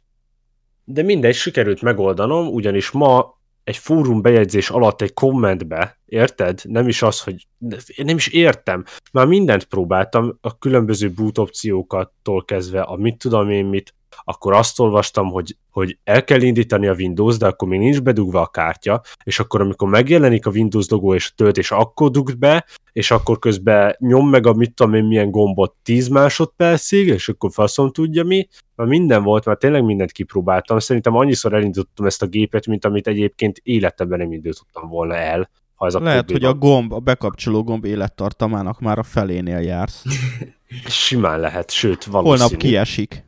De mindegy, sikerült megoldanom, ugyanis ma egy fórum bejegyzés alatt egy kommentbe, érted? Nem is az, hogy én nem is értem. Már mindent próbáltam, a különböző boot opciókattól kezdve, a mit tudom én mit, akkor azt olvastam, hogy, hogy el kell indítani a Windows, de akkor még nincs bedugva a kártya, és akkor amikor megjelenik a Windows logó és a töltés, akkor dugd be, és akkor közben nyom meg a mit tudom én milyen gombot 10 másodpercig, és akkor faszom tudja mi, már minden volt, már tényleg mindent kipróbáltam, szerintem annyiszor elindítottam ezt a gépet, mint amit egyébként életemben nem indítottam volna el. Ha ez a Lehet, probléma. hogy a gomb, a bekapcsoló gomb élettartamának már a felénél jársz. Simán lehet, sőt, valószínű. Holnap kiesik.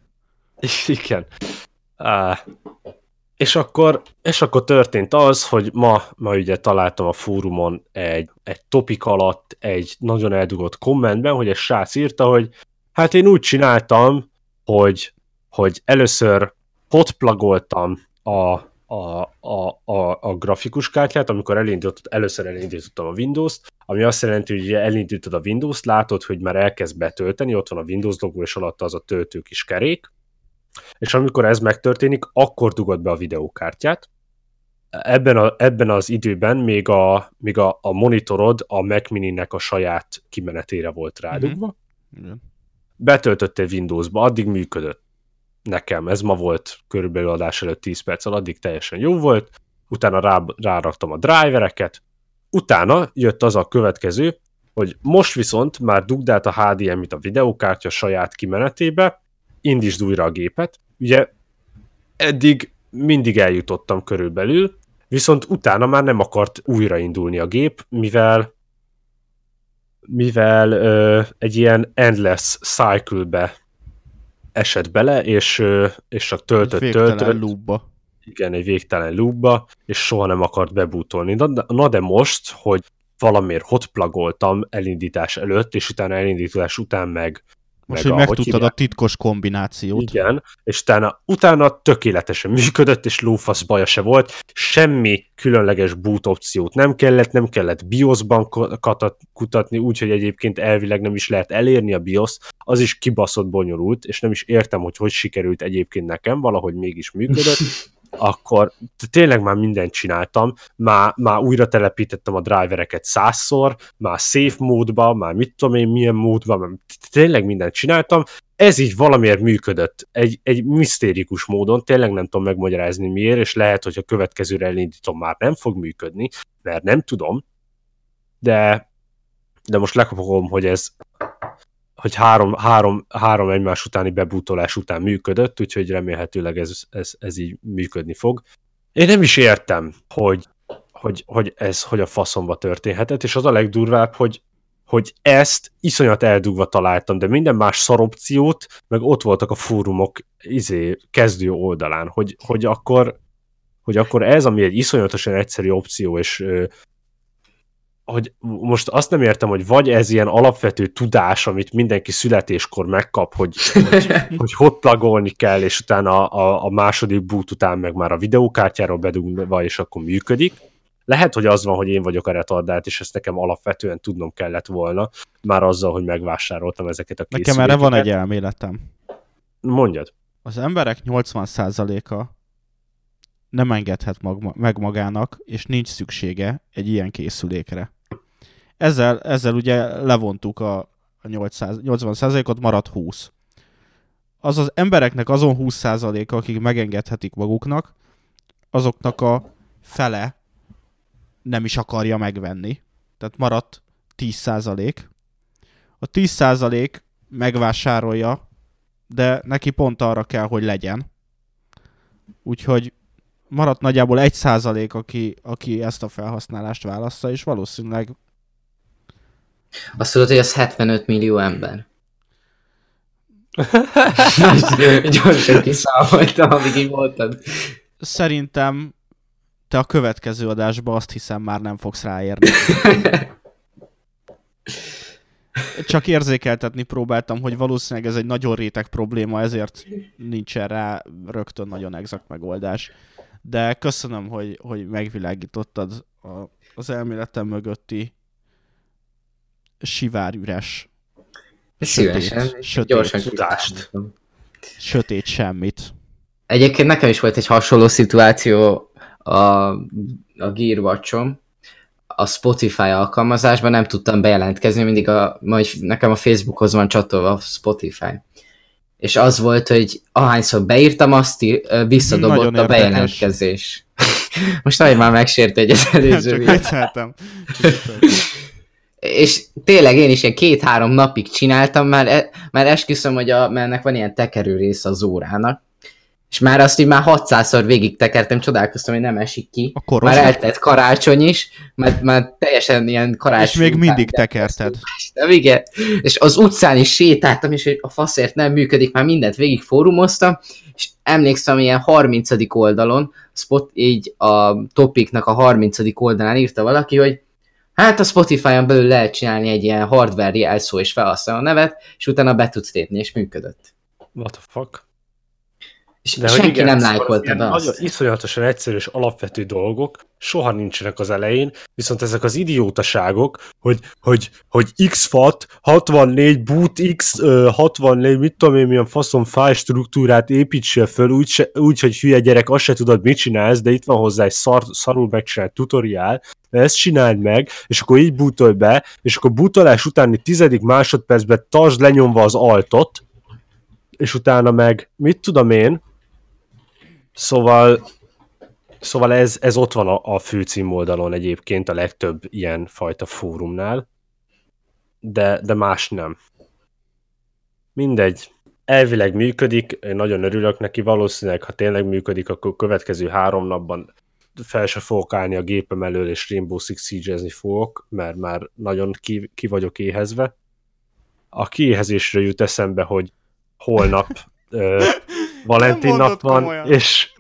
Igen. Uh, és akkor, és akkor történt az, hogy ma, ma ugye találtam a fórumon egy, egy topik alatt egy nagyon eldugott kommentben, hogy egy srác írta, hogy hát én úgy csináltam, hogy, hogy először hotplagoltam a, a, a, a, a grafikus kártyát, amikor elindított, először elindítottam a Windows-t, ami azt jelenti, hogy elindítod a Windows-t, látod, hogy már elkezd betölteni, ott van a Windows logó, és alatta az a töltő kis kerék, és amikor ez megtörténik, akkor dugod be a videókártyát. Ebben, a, ebben az időben még, a, még a, a monitorod a Mac Mini-nek a saját kimenetére volt rádugva. Mm-hmm. Betöltöttél Windowsba, addig működött. Nekem ez ma volt körülbelül adás előtt 10 perc addig teljesen jó volt. Utána rá, ráraktam a drivereket. Utána jött az a következő, hogy most viszont már dugd át a HDMI-t a videókártya saját kimenetébe, indítsd újra a gépet. Ugye eddig mindig eljutottam körülbelül, viszont utána már nem akart újraindulni a gép, mivel mivel ö, egy ilyen endless cycle-be esett bele, és, ö, és csak töltött, töltött. loopba. Igen, egy végtelen loopba, és soha nem akart bebútolni. Na, na de most, hogy valamiért hotplagoltam elindítás előtt, és utána elindítás után meg most, meg hogy megtudtad a titkos kombinációt. Igen, és utána, utána tökéletesen működött, és lófasz baja se volt, semmi különleges boot opciót nem kellett, nem kellett BIOS-ban kutatni, úgyhogy egyébként elvileg nem is lehet elérni a BIOS, az is kibaszott bonyolult, és nem is értem, hogy hogy sikerült egyébként nekem, valahogy mégis működött, akkor tényleg már mindent csináltam, már, már újra telepítettem a drivereket százszor, már safe módba, már mit tudom én milyen módban, tényleg mindent csináltam, ez így valamiért működött, egy, egy misztérikus módon, tényleg nem tudom megmagyarázni miért, és lehet, hogy a következőre elindítom már nem fog működni, mert nem tudom, de, de most lekapogom, hogy ez hogy három, három, három egymás utáni bebútolás után működött, úgyhogy remélhetőleg ez, ez, ez így működni fog. Én nem is értem, hogy hogy, hogy ez hogy a faszomba történhetett, és az a legdurvább, hogy, hogy ezt iszonyat eldugva találtam, de minden más szaropciót, meg ott voltak a fórumok izé, kezdő oldalán, hogy, hogy akkor hogy akkor ez, ami egy iszonyatosan egyszerű opció, és hogy most azt nem értem, hogy vagy ez ilyen alapvető tudás, amit mindenki születéskor megkap, hogy hogy, hogy hotlagolni kell, és utána a, a második boot után meg már a videókártyáról bedugva, és akkor működik. Lehet, hogy az van, hogy én vagyok a retardált, és ezt nekem alapvetően tudnom kellett volna, már azzal, hogy megvásároltam ezeket a készülékeket. Nekem erre van egy elméletem. Mondjad. Az emberek 80%-a nem engedhet mag- meg magának, és nincs szüksége egy ilyen készülékre. Ezzel, ezzel ugye levontuk a, a 800, 80%-ot, maradt 20. Az az embereknek azon 20%-a, akik megengedhetik maguknak, azoknak a fele nem is akarja megvenni. Tehát maradt 10%. A 10% megvásárolja, de neki pont arra kell, hogy legyen. Úgyhogy maradt nagyjából 1%, aki, aki ezt a felhasználást választa, és valószínűleg azt tudod, hogy az 75 millió ember. Gyorsan kiszámoltam, amíg így voltad. Szerintem te a következő adásban azt hiszem már nem fogsz ráérni. Csak érzékeltetni próbáltam, hogy valószínűleg ez egy nagyon réteg probléma, ezért nincsen rá rögtön nagyon exakt megoldás. De köszönöm, hogy, hogy megvilágítottad a, az elméletem mögötti sivárüres Szívesen, sötét, sötét gyorsan tudást. Sötét semmit. Egyébként nekem is volt egy hasonló szituáció a, a Gearwatch-om. A Spotify alkalmazásban nem tudtam bejelentkezni, mindig a, majd nekem a Facebookhoz van csatolva a Spotify. És az volt, hogy ahányszor beírtam, azt ír, visszadobott a bejelentkezés. Most nagyon már megsért egy az előző Csak és tényleg én is ilyen két-három napig csináltam, már, e, már esküszöm, hogy a, mert ennek van ilyen tekerő része az órának, és már azt így már 600-szor végig tekertem, csodálkoztam, hogy nem esik ki. Akkor már eltett karácsony is, mert már teljesen ilyen karácsony. És még mindig tekerted. De igen. És az utcán is sétáltam, és a faszért nem működik, már mindent végig fórumoztam, és emlékszem, ilyen 30. oldalon, spot, így a topiknak a 30. oldalán írta valaki, hogy Hát a Spotify-on belül lehet csinálni egy ilyen hardware jelszó és felhasználó nevet, és utána be tudsz lépni, és működött. What the fuck? És De senki igen, nem lájkolta be azt. Nagyon iszonyatosan egyszerű és alapvető dolgok, soha nincsenek az elején, viszont ezek az idiótaságok, hogy, hogy, hogy xfat, 64 boot x, 64, mit tudom én, milyen faszom file struktúrát építsél föl, úgy, úgy, hogy hülye gyerek, azt se tudod, mit csinálsz, de itt van hozzá egy szar, szarul megcsinált tutoriál, de ezt csináld meg, és akkor így bootolj be, és akkor bootolás utáni tizedik másodpercben tartsd lenyomva az altot, és utána meg, mit tudom én, Szóval, szóval ez, ez ott van a, a főcím oldalon egyébként a legtöbb ilyen fajta fórumnál, de, de más nem. Mindegy. Elvileg működik, én nagyon örülök neki, valószínűleg, ha tényleg működik, akkor következő három napban fel se fogok állni a gépem elől, és Rainbow Six siege fogok, mert már nagyon ki, ki vagyok éhezve. A kiéhezésre jut eszembe, hogy holnap Valentin nap van, komolyan. és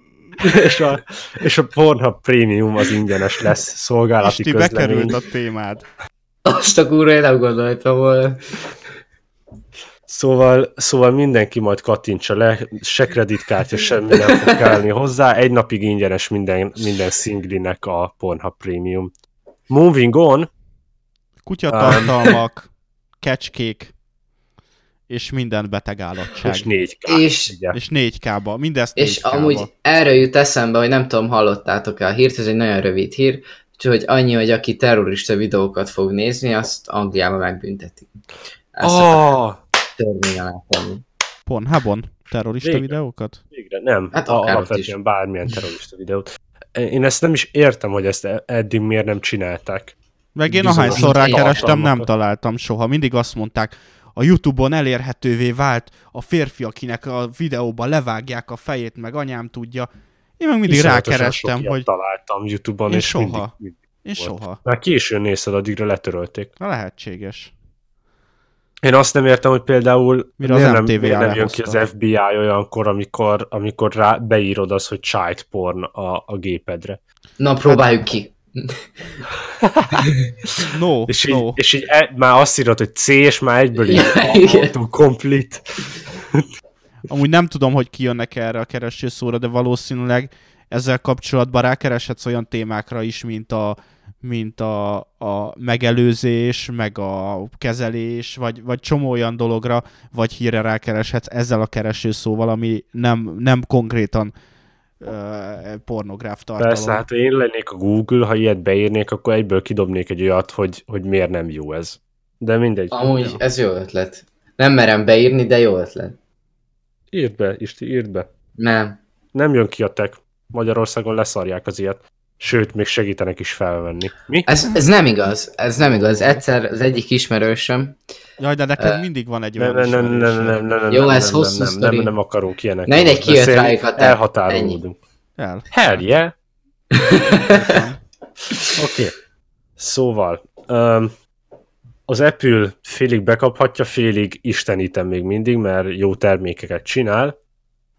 és a, és a Pornhub Premium az ingyenes lesz szolgálati Isti, közlemény. bekerült a témád. Azt a kurva én nem gondoltam volna. Szóval, szóval mindenki majd kattintsa le, se kreditkártya, semmi nem fog kelleni hozzá. Egy napig ingyenes minden, minden szinglinek a Pornhub Premium. Moving on. Kutyatartalmak, um, kecskék, és minden beteg állatság. És 4K. És, és 4K-ba, mindezt És 4K-ba. amúgy erről jut eszembe, hogy nem tudom, hallottátok-e a hírt, ez egy nagyon rövid hír, úgyhogy annyi, hogy aki terrorista videókat fog nézni, azt Angliában megbünteti. Ezt oh. törvény alá Pornhubon terrorista Végre. videókat? Végre, nem. Hát a, alapvetően bármilyen terrorista videót. Én ezt nem is értem, hogy ezt eddig miért nem csinálták. Meg én ahányszor rákerestem, nem találtam soha. Mindig azt mondták, a Youtube-on elérhetővé vált a férfi, akinek a videóban levágják a fejét, meg anyám tudja. Én meg mindig rákerestem, hogy... találtam YouTube-on, Én és soha. mindig, mindig Én volt. soha. Már későn nézted, addigra letörölték. Na lehetséges. Én azt nem értem, hogy például Mire az miért nem, miért nem jön ki az FBI olyankor, amikor, amikor rá beírod az, hogy child porn a, a gépedre. Na, próbáljuk ki. No, És így, no. és így e, már azt írod, hogy C, és már egyből így Ja, igen. autocomplete. Amúgy nem tudom, hogy kijönnek erre a keresőszóra, de valószínűleg ezzel kapcsolatban rákereshetsz olyan témákra is, mint a, mint a, a megelőzés, meg a kezelés, vagy, vagy csomó olyan dologra, vagy hírre rákereshetsz ezzel a keresőszóval, ami nem, nem konkrétan uh, pornográf tartalom. Persze, hát én lennék a Google, ha ilyet beírnék, akkor egyből kidobnék egy olyat, hogy, hogy miért nem jó ez. De mindegy. Amúgy ez jó ötlet. Nem merem beírni, de jó ötlet. Írd be, Isti, írd be. Nem. Nem jön ki a tech. Magyarországon leszarják az ilyet. Sőt, még segítenek is felvenni. Mi? Ez, ez nem igaz. Ez nem igaz. Egyszer az egyik ismerősöm, Jaj, de neked Eh, mindig van egy olyan nem, nem, nem, nem, nem, nem, Jó, ez nem, hosszú nem, sztori. nem, nem akarunk ilyenek. Na, mindegy, kijött rájuk a te- Elhatárolódunk. El. Hell yeah! Oké. Okay. Szóval, um, az Apple félig bekaphatja, félig istenítem még mindig, mert jó termékeket csinál,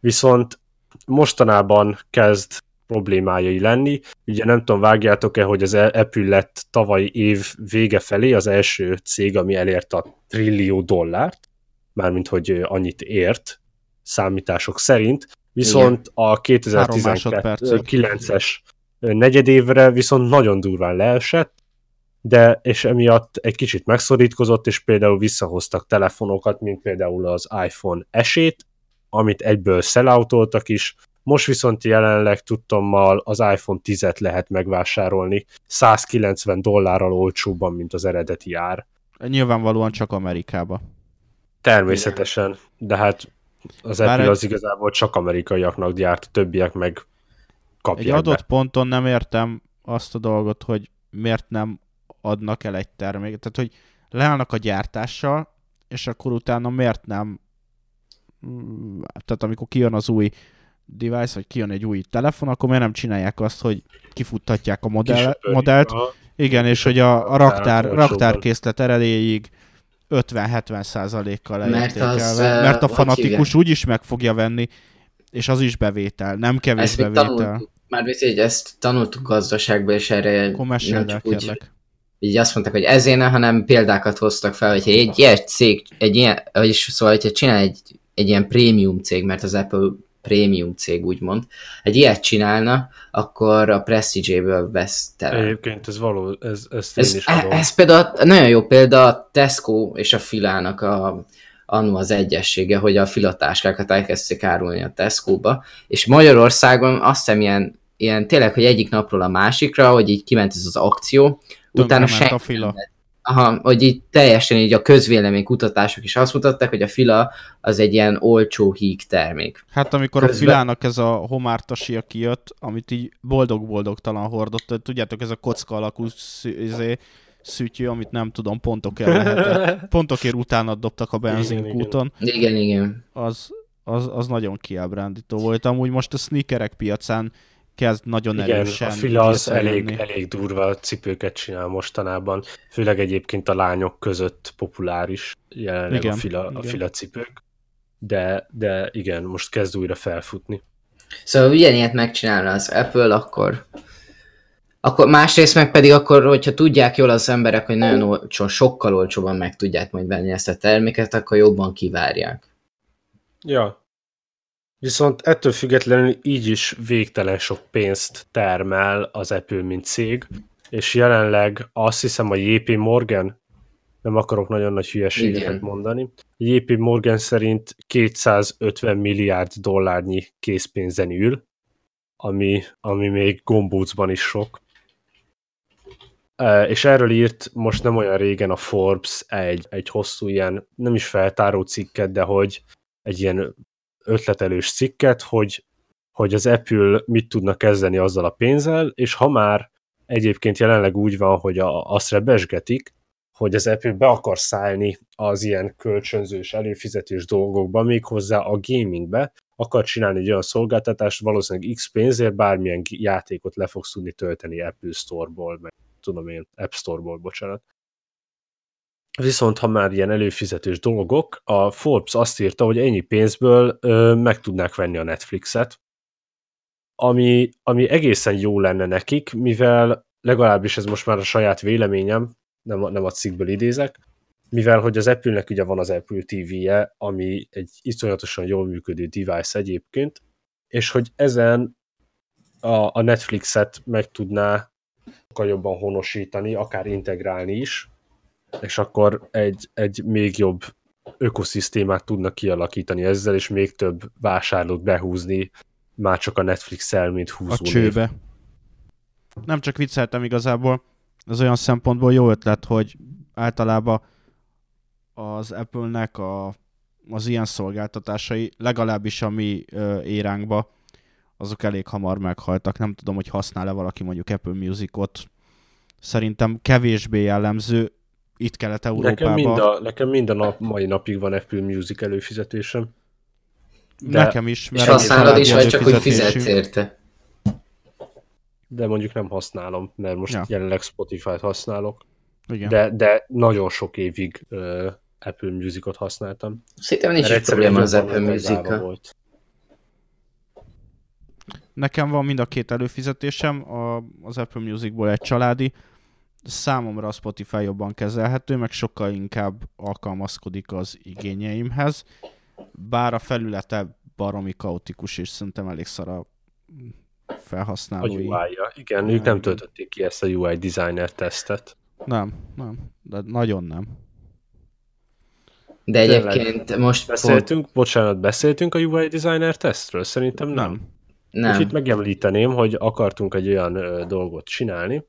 viszont mostanában kezd problémájai lenni. Ugye nem tudom, vágjátok-e, hogy az Apple lett tavalyi év vége felé az első cég, ami elért a trillió dollárt, mármint hogy annyit ért számítások szerint, viszont a Három másodpercig. 2019-es negyedévre viszont nagyon durván leesett, de és emiatt egy kicsit megszorítkozott, és például visszahoztak telefonokat, mint például az iPhone esét, amit egyből selloutoltak is, most viszont jelenleg tudtommal az iPhone 10-et lehet megvásárolni 190 dollárral olcsóbban, mint az eredeti ár. Nyilvánvalóan csak Amerikába. Természetesen, de hát az Bár Apple egy- az igazából csak amerikaiaknak gyárt, a többiek meg kapják Egy adott be. ponton nem értem azt a dolgot, hogy miért nem adnak el egy terméket. Tehát, hogy leállnak a gyártással, és akkor utána miért nem Mm, tehát amikor kijön az új device, vagy kijön egy új telefon, akkor miért nem csinálják azt, hogy kifuttatják a modell, modellt, Aha. igen, és hogy a, a raktár, raktárkészlet erejéig 50-70 százalékkal az, mert, a hogy fanatikus hívják? úgyis meg fogja venni, és az is bevétel, nem kevés Ezt bevétel. tanultuk. Már hogy ezt tanultuk gazdaságban, és erre Akkor nem mesélj úgy, kérlek. így azt mondták, hogy ezért ne, hanem példákat hoztak fel, hogyha egy ilyen cég, egy ilyen, vagyis szóval, hogyha csinál egy, egy ilyen prémium cég, mert az Apple prémium cég úgymond, egy ilyet csinálna, akkor a Prestige-ből vesz tele. Egyébként ez való, ez, ezt én Ez, is adom. ez például nagyon jó példa a Tesco és a Filának a, annó az egyessége, hogy a filatáskákat elkezdték árulni a Tesco-ba, és Magyarországon azt hiszem ilyen, ilyen tényleg, hogy egyik napról a másikra, hogy így kiment ez az akció, utána Tönkrement senki a fila. Aha, hogy így teljesen így a közvélemény kutatások is azt mutatták, hogy a fila az egy ilyen olcsó híg termék. Hát amikor a Közben- filának ez a homártasia kijött, amit így boldog-boldogtalan hordott, tudjátok, ez a kocka alakú izé, szütyő, amit nem tudom, pontokért lehetett. Pontokért utána dobtak a benzinkúton, Igen, igen. az, az, az nagyon kiábrándító volt. Amúgy most a sneakerek piacán kezd nagyon Igen, erősen a fila az elég, elég durva cipőket csinál mostanában, főleg egyébként a lányok között populáris jelenleg Igen, a, fila, a igen. fila cipők, de, de igen, most kezd újra felfutni. Szóval ugyanilyet megcsinálna az Apple, akkor akkor másrészt meg pedig akkor, hogyha tudják jól az emberek, hogy nagyon olcsó, sokkal olcsóban meg tudják majd venni ezt a terméket, akkor jobban kivárják. Ja. Viszont ettől függetlenül így is végtelen sok pénzt termel az Apple, mint cég, és jelenleg azt hiszem a JP Morgan, nem akarok nagyon nagy hülyeségeket Igen. mondani, JP Morgan szerint 250 milliárd dollárnyi készpénzen ül, ami, ami még gombócban is sok. És erről írt most nem olyan régen a Forbes egy, egy hosszú ilyen, nem is feltáró cikket, de hogy egy ilyen ötletelős cikket, hogy, hogy az Apple mit tudna kezdeni azzal a pénzzel, és ha már egyébként jelenleg úgy van, hogy a, azt rebesgetik, hogy az Apple be akar szállni az ilyen kölcsönzős, előfizetős dolgokba, méghozzá a gamingbe, akar csinálni egy olyan szolgáltatást, valószínűleg X pénzért bármilyen játékot le fogsz tudni tölteni Apple Store-ból, meg tudom én, App Store-ból, bocsánat. Viszont ha már ilyen előfizetős dolgok, a Forbes azt írta, hogy ennyi pénzből ö, meg tudnák venni a Netflixet, ami, ami egészen jó lenne nekik, mivel legalábbis ez most már a saját véleményem, nem nem a cikkből idézek, mivel hogy az Apple-nek ugye van az Apple TV-je, ami egy iszonyatosan jól működő device egyébként, és hogy ezen a, a Netflixet meg tudná sokkal jobban honosítani, akár integrálni is, és akkor egy, egy még jobb ökoszisztémát tudnak kialakítani ezzel, és még több vásárlót behúzni, már csak a Netflix-el, mint húzó A csőbe. Név. Nem csak vicceltem igazából, az olyan szempontból jó ötlet, hogy általában az Apple-nek a, az ilyen szolgáltatásai, legalábbis a mi ö, éránkba, azok elég hamar meghaltak. Nem tudom, hogy használ-e valaki mondjuk Apple Music-ot. Szerintem kevésbé jellemző itt Kelet-Európában. Nekem mind, a, nekem mind a nap, mai napig van Apple Music előfizetésem. De, nekem is. Mert és használod is, vagy csak hogy fizetsz érte? De mondjuk nem használom, mert most ja. jelenleg Spotify-t használok. Igen. De, de nagyon sok évig uh, Apple Musicot használtam. Szerintem nincs egy probléma az Apple music volt. Nekem van mind a két előfizetésem, a, az Apple Musicból egy családi, számomra a Spotify jobban kezelhető, meg sokkal inkább alkalmazkodik az igényeimhez, bár a felülete baromi kaotikus, és szerintem elég szar a felhasználói. A UI-ja. Igen, ők nem töltötték ki ezt a UI designer tesztet. Nem, nem, de nagyon nem. De egyébként Tényleg. most... Beszéltünk, pont... bocsánat, beszéltünk a UI designer tesztről? Szerintem nem. Nem. És itt megemlíteném, hogy akartunk egy olyan ö, dolgot csinálni,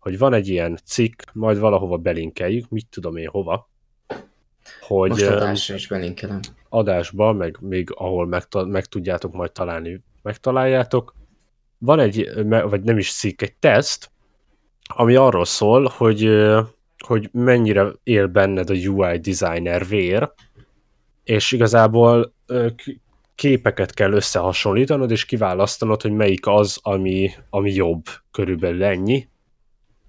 hogy van egy ilyen cikk, majd valahova belinkeljük, mit tudom én hova, hogy Most adásra is belinkelem. Adásba, meg még ahol meg, meg tudjátok majd találni, megtaláljátok. Van egy, vagy nem is cikk, egy teszt, ami arról szól, hogy, hogy mennyire él benned a UI designer vér, és igazából képeket kell összehasonlítanod, és kiválasztanod, hogy melyik az, ami, ami jobb, körülbelül ennyi.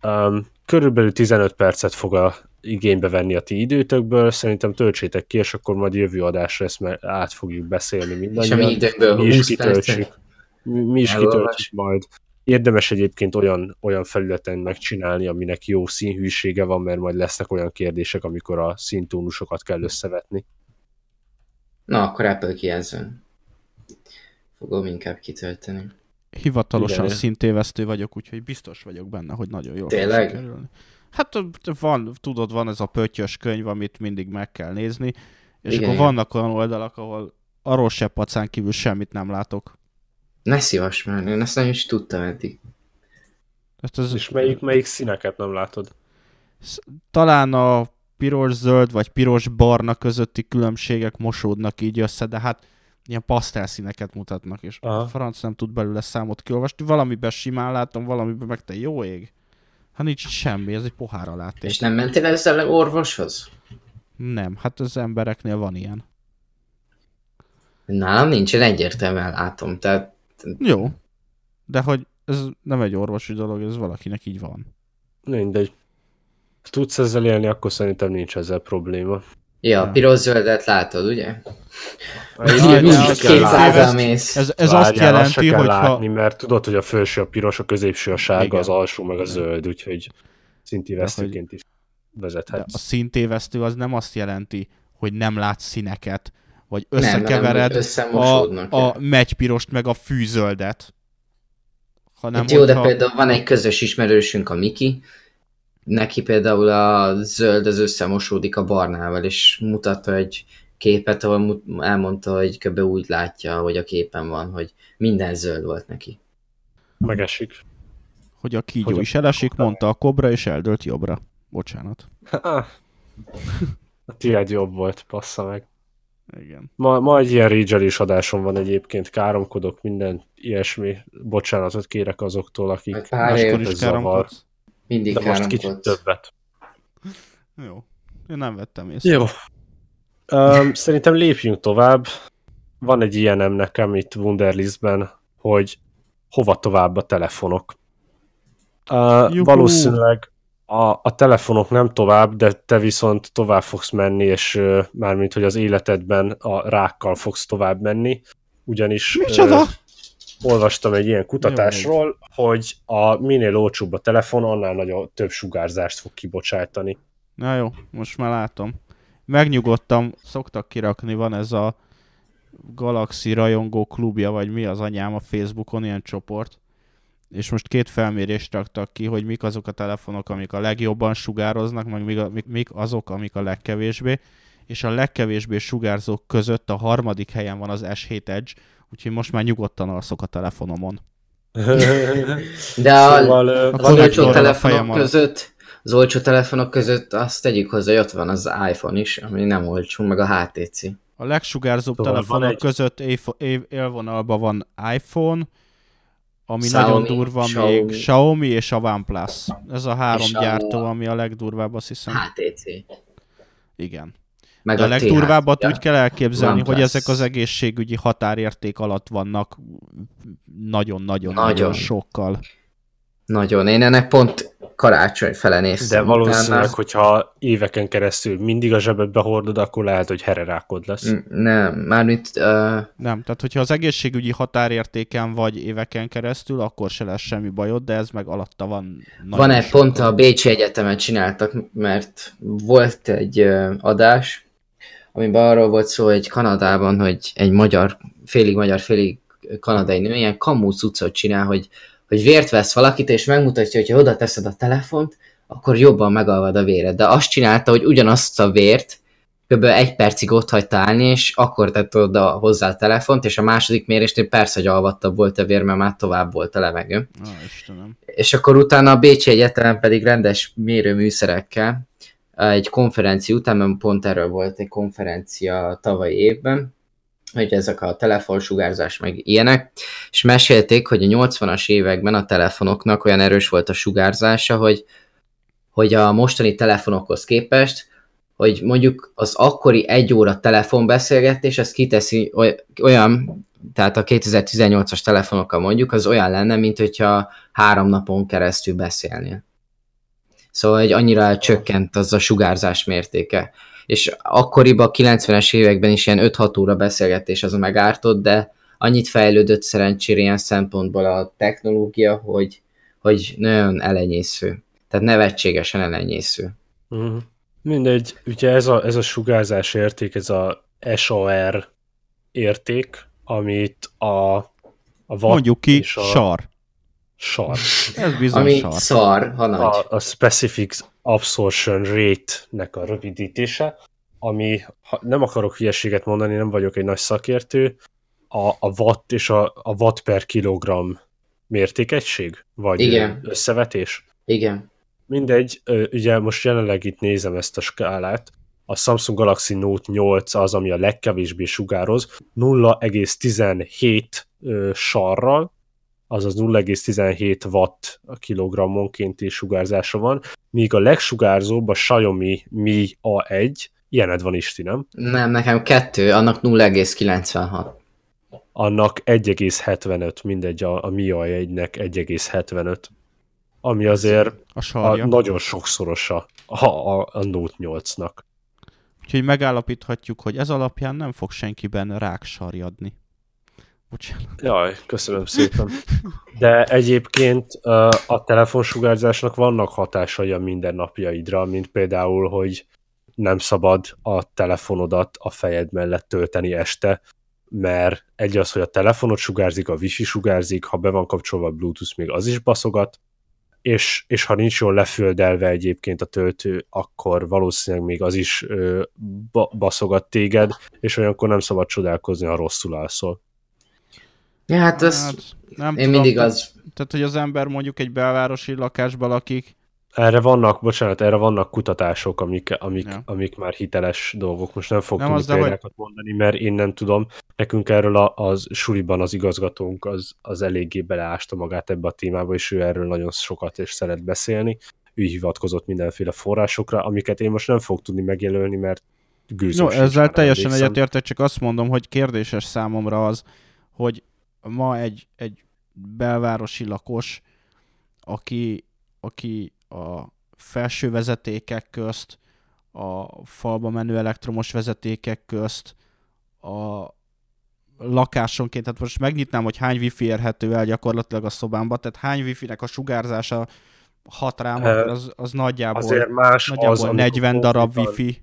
Um, körülbelül 15 percet fog a igénybe venni a ti időtökből, szerintem töltsétek ki, és akkor majd jövő adásra ezt már át fogjuk beszélni mindannyian. És a mi is kitöltsük. Mi, mi is kitöltjük majd. Érdemes egyébként olyan, olyan felületen megcsinálni, aminek jó színhűsége van, mert majd lesznek olyan kérdések, amikor a színtónusokat kell összevetni. Na, akkor Apple kijelzőn. Fogom inkább kitölteni. Hivatalosan Igen. szintévesztő vagyok, úgyhogy biztos vagyok benne, hogy nagyon jól Tényleg? kerülni. Hát van, tudod, van ez a pöttyös könyv, amit mindig meg kell nézni, és Igen, akkor vannak olyan oldalak, ahol arról se pacán kívül semmit nem látok. Ne szívas már, én ezt nem is tudtam eddig. Hát ez, és melyik, melyik színeket nem látod? Talán a piros-zöld vagy piros-barna közötti különbségek mosódnak így össze, de hát ilyen pasztelszíneket mutatnak, és Aha. a franc nem tud belőle számot kiolvasni. Valamiben simán látom, valamiben meg te jó ég. Hát nincs semmi, ez egy pohár alá És nem mentél ezzel orvoshoz? Nem, hát az embereknél van ilyen. Nálam nincsen, egyértelműen látom, tehát... Jó, de hogy ez nem egy orvosi dolog, ez valakinek így van. Mindegy. Tudsz ezzel élni, akkor szerintem nincs ezzel probléma. Ja, a piros-zöldet látod, ugye? mész. Ez, ez azt jelenti, hogy látni, ha... mert tudod, hogy a felső a piros, a középső a sárga, Igen. az alsó meg a zöld, úgyhogy szintévesztőként is vezethetsz. a szintévesztő az nem azt jelenti, hogy nem látsz színeket, vagy összekevered nem, a, a megypirost meg a fűzöldet. Hanem, hát jó, hogyha... de például van egy közös ismerősünk, a Miki, neki például a zöld az összemosódik a barnával, és mutatta egy képet, ahol elmondta, hogy kb. úgy látja, hogy a képen van, hogy minden zöld volt neki. Megesik. Hogy a kígyó hogy is elesik, mondta a kobra, és eldőlt jobbra. Bocsánat. a tiéd jobb volt, passza meg. Igen. Ma, ma egy ilyen rage adásom van egyébként, káromkodok, minden ilyesmi. Bocsánatot kérek azoktól, akik máskor is káromkodsz. Mindig De most kicsit többet. Jó. Én nem vettem észre. Jó. Um, szerintem lépjünk tovább. Van egy ilyenem nekem itt Wunderlistben, hogy hova tovább a telefonok. Uh, valószínűleg a, a telefonok nem tovább, de te viszont tovább fogsz menni, és uh, mármint, hogy az életedben a rákkal fogsz tovább menni, ugyanis Micsoda? Uh, olvastam egy ilyen kutatásról, Jó. hogy a minél olcsóbb a telefon, annál nagyobb több sugárzást fog kibocsátani. Na jó, most már látom. Megnyugodtam, szoktak kirakni, van ez a Galaxy rajongó klubja, vagy mi az anyám a Facebookon, ilyen csoport. És most két felmérést raktak ki, hogy mik azok a telefonok, amik a legjobban sugároznak, meg mik, azok, amik a legkevésbé. És a legkevésbé sugárzók között a harmadik helyen van az S7 Edge, úgyhogy most már nyugodtan alszok a telefonomon. De a, szóval, az olcsó telefonok között, az olcsó telefonok között azt tegyük hozzá, hogy ott van az iPhone is, ami nem olcsó, meg a HTC. A legsugárzóbb szóval telefonok egy... között élvonalban van iPhone, ami Xiaomi, nagyon durva Xiaomi. még Xiaomi és a OnePlus. Ez a három és gyártó, a... ami a legdurvább, azt hiszem. HTC. Igen. Meg De a, a legdurvábbat úgy kell elképzelni, OnePlus. hogy ezek az egészségügyi határérték alatt vannak nagyon-nagyon-nagyon sokkal. Nagyon. Én ennek pont karácsony fele néztem. De valószínűleg, utána. hogyha éveken keresztül mindig a zsebedbe hordod, akkor lehet, hogy hererákod lesz. Nem, mármint... Uh... Nem, tehát hogyha az egészségügyi határértéken vagy éveken keresztül, akkor se lesz semmi bajod, de ez meg alatta van. Van egy pont a Bécsi Egyetemet csináltak, mert volt egy adás, amiben arról volt szó, hogy Kanadában, hogy egy magyar, félig magyar, félig kanadai nő ilyen kamú cuccot csinál, hogy hogy vért vesz valakit, és megmutatja, hogy ha oda teszed a telefont, akkor jobban megalvad a véred. De azt csinálta, hogy ugyanazt a vért kb. egy percig ott hagyta állni, és akkor tett oda hozzá a telefont, és a második mérésnél persze, hogy alvattabb volt a vér, mert már tovább volt a levegő. Ah, Istenem. És akkor utána a Bécsi Egyetem pedig rendes mérőműszerekkel egy konferencia után, mert pont erről volt egy konferencia tavalyi évben, hogy ezek a telefonsugárzás meg ilyenek, és mesélték, hogy a 80-as években a telefonoknak olyan erős volt a sugárzása, hogy, hogy a mostani telefonokhoz képest, hogy mondjuk az akkori egy óra telefonbeszélgetés, az kiteszi olyan, tehát a 2018-as telefonokkal mondjuk, az olyan lenne, mint hogyha három napon keresztül beszélnél. Szóval, hogy annyira csökkent az a sugárzás mértéke és akkoriban a 90-es években is ilyen 5-6 óra beszélgetés az a megártott, de annyit fejlődött szerencsére ilyen szempontból a technológia, hogy, hogy nagyon elenyésző. Tehát nevetségesen elenyésző. Uh-huh. Mindegy, ugye ez a, ez a sugárzás érték, ez a SOR érték, amit a, a Mondjuk ki, a sar. Sar. Ez bizony Ami sar. szar, ha nagy. A, a Specific Absorption Rate-nek a rövidítése, ami, ha nem akarok hülyeséget mondani, nem vagyok egy nagy szakértő, a, a watt és a, a watt per kilogram mértékegység? Vagy Igen. összevetés? Igen. Mindegy, ugye most jelenleg itt nézem ezt a skálát, a Samsung Galaxy Note 8 az, ami a legkevésbé sugároz, 0,17 sarral, azaz 0,17 watt a kilogrammonkénti sugárzása van, míg a legsugárzóbb a Xiaomi Mi A1, ilyened van Isti, nem? Nem, nekem kettő, annak 0,96. Annak 1,75, mindegy, a, a Mi A1-nek 1,75 ami azért a, a nagyon sokszorosa a, a, a Note 8-nak. Úgyhogy megállapíthatjuk, hogy ez alapján nem fog senkiben ráksarjadni. Bocsánat. Jaj, köszönöm szépen. De egyébként a telefonsugárzásnak vannak hatásai a mindennapjaidra, mint például, hogy nem szabad a telefonodat a fejed mellett tölteni este, mert egy az, hogy a telefonot sugárzik, a wifi sugárzik, ha be van kapcsolva a bluetooth, még az is baszogat, és, és ha nincs jól leföldelve egyébként a töltő, akkor valószínűleg még az is ö, baszogat téged, és olyankor nem szabad csodálkozni, ha rosszul alszol. Ja, hát ez hát, nem én tudom, mindig az... Tehát, hogy az ember mondjuk egy belvárosi lakásban lakik. Erre vannak, bocsánat, erre vannak kutatások, amik, amik, ja. amik már hiteles dolgok. Most nem fogok nem tudni példákat hogy... mondani, mert én nem tudom. Nekünk erről a, az suliban az igazgatónk az, az eléggé beleásta magát ebbe a témába, és ő erről nagyon sokat és szeret beszélni. ő hivatkozott mindenféle forrásokra, amiket én most nem fog tudni megjelölni, mert gőzöm No, ezzel teljesen egyetértek, csak azt mondom, hogy kérdéses számomra az, hogy ma egy, egy belvárosi lakos, aki, aki a felső vezetékek közt, a falba menő elektromos vezetékek közt, a lakásonként, tehát most megnyitnám, hogy hány wifi érhető el gyakorlatilag a szobámba, tehát hány wifi-nek a sugárzása hat rám, akkor az, az nagyjából, Azért más nagyjából az, amikor 40 darab wifi.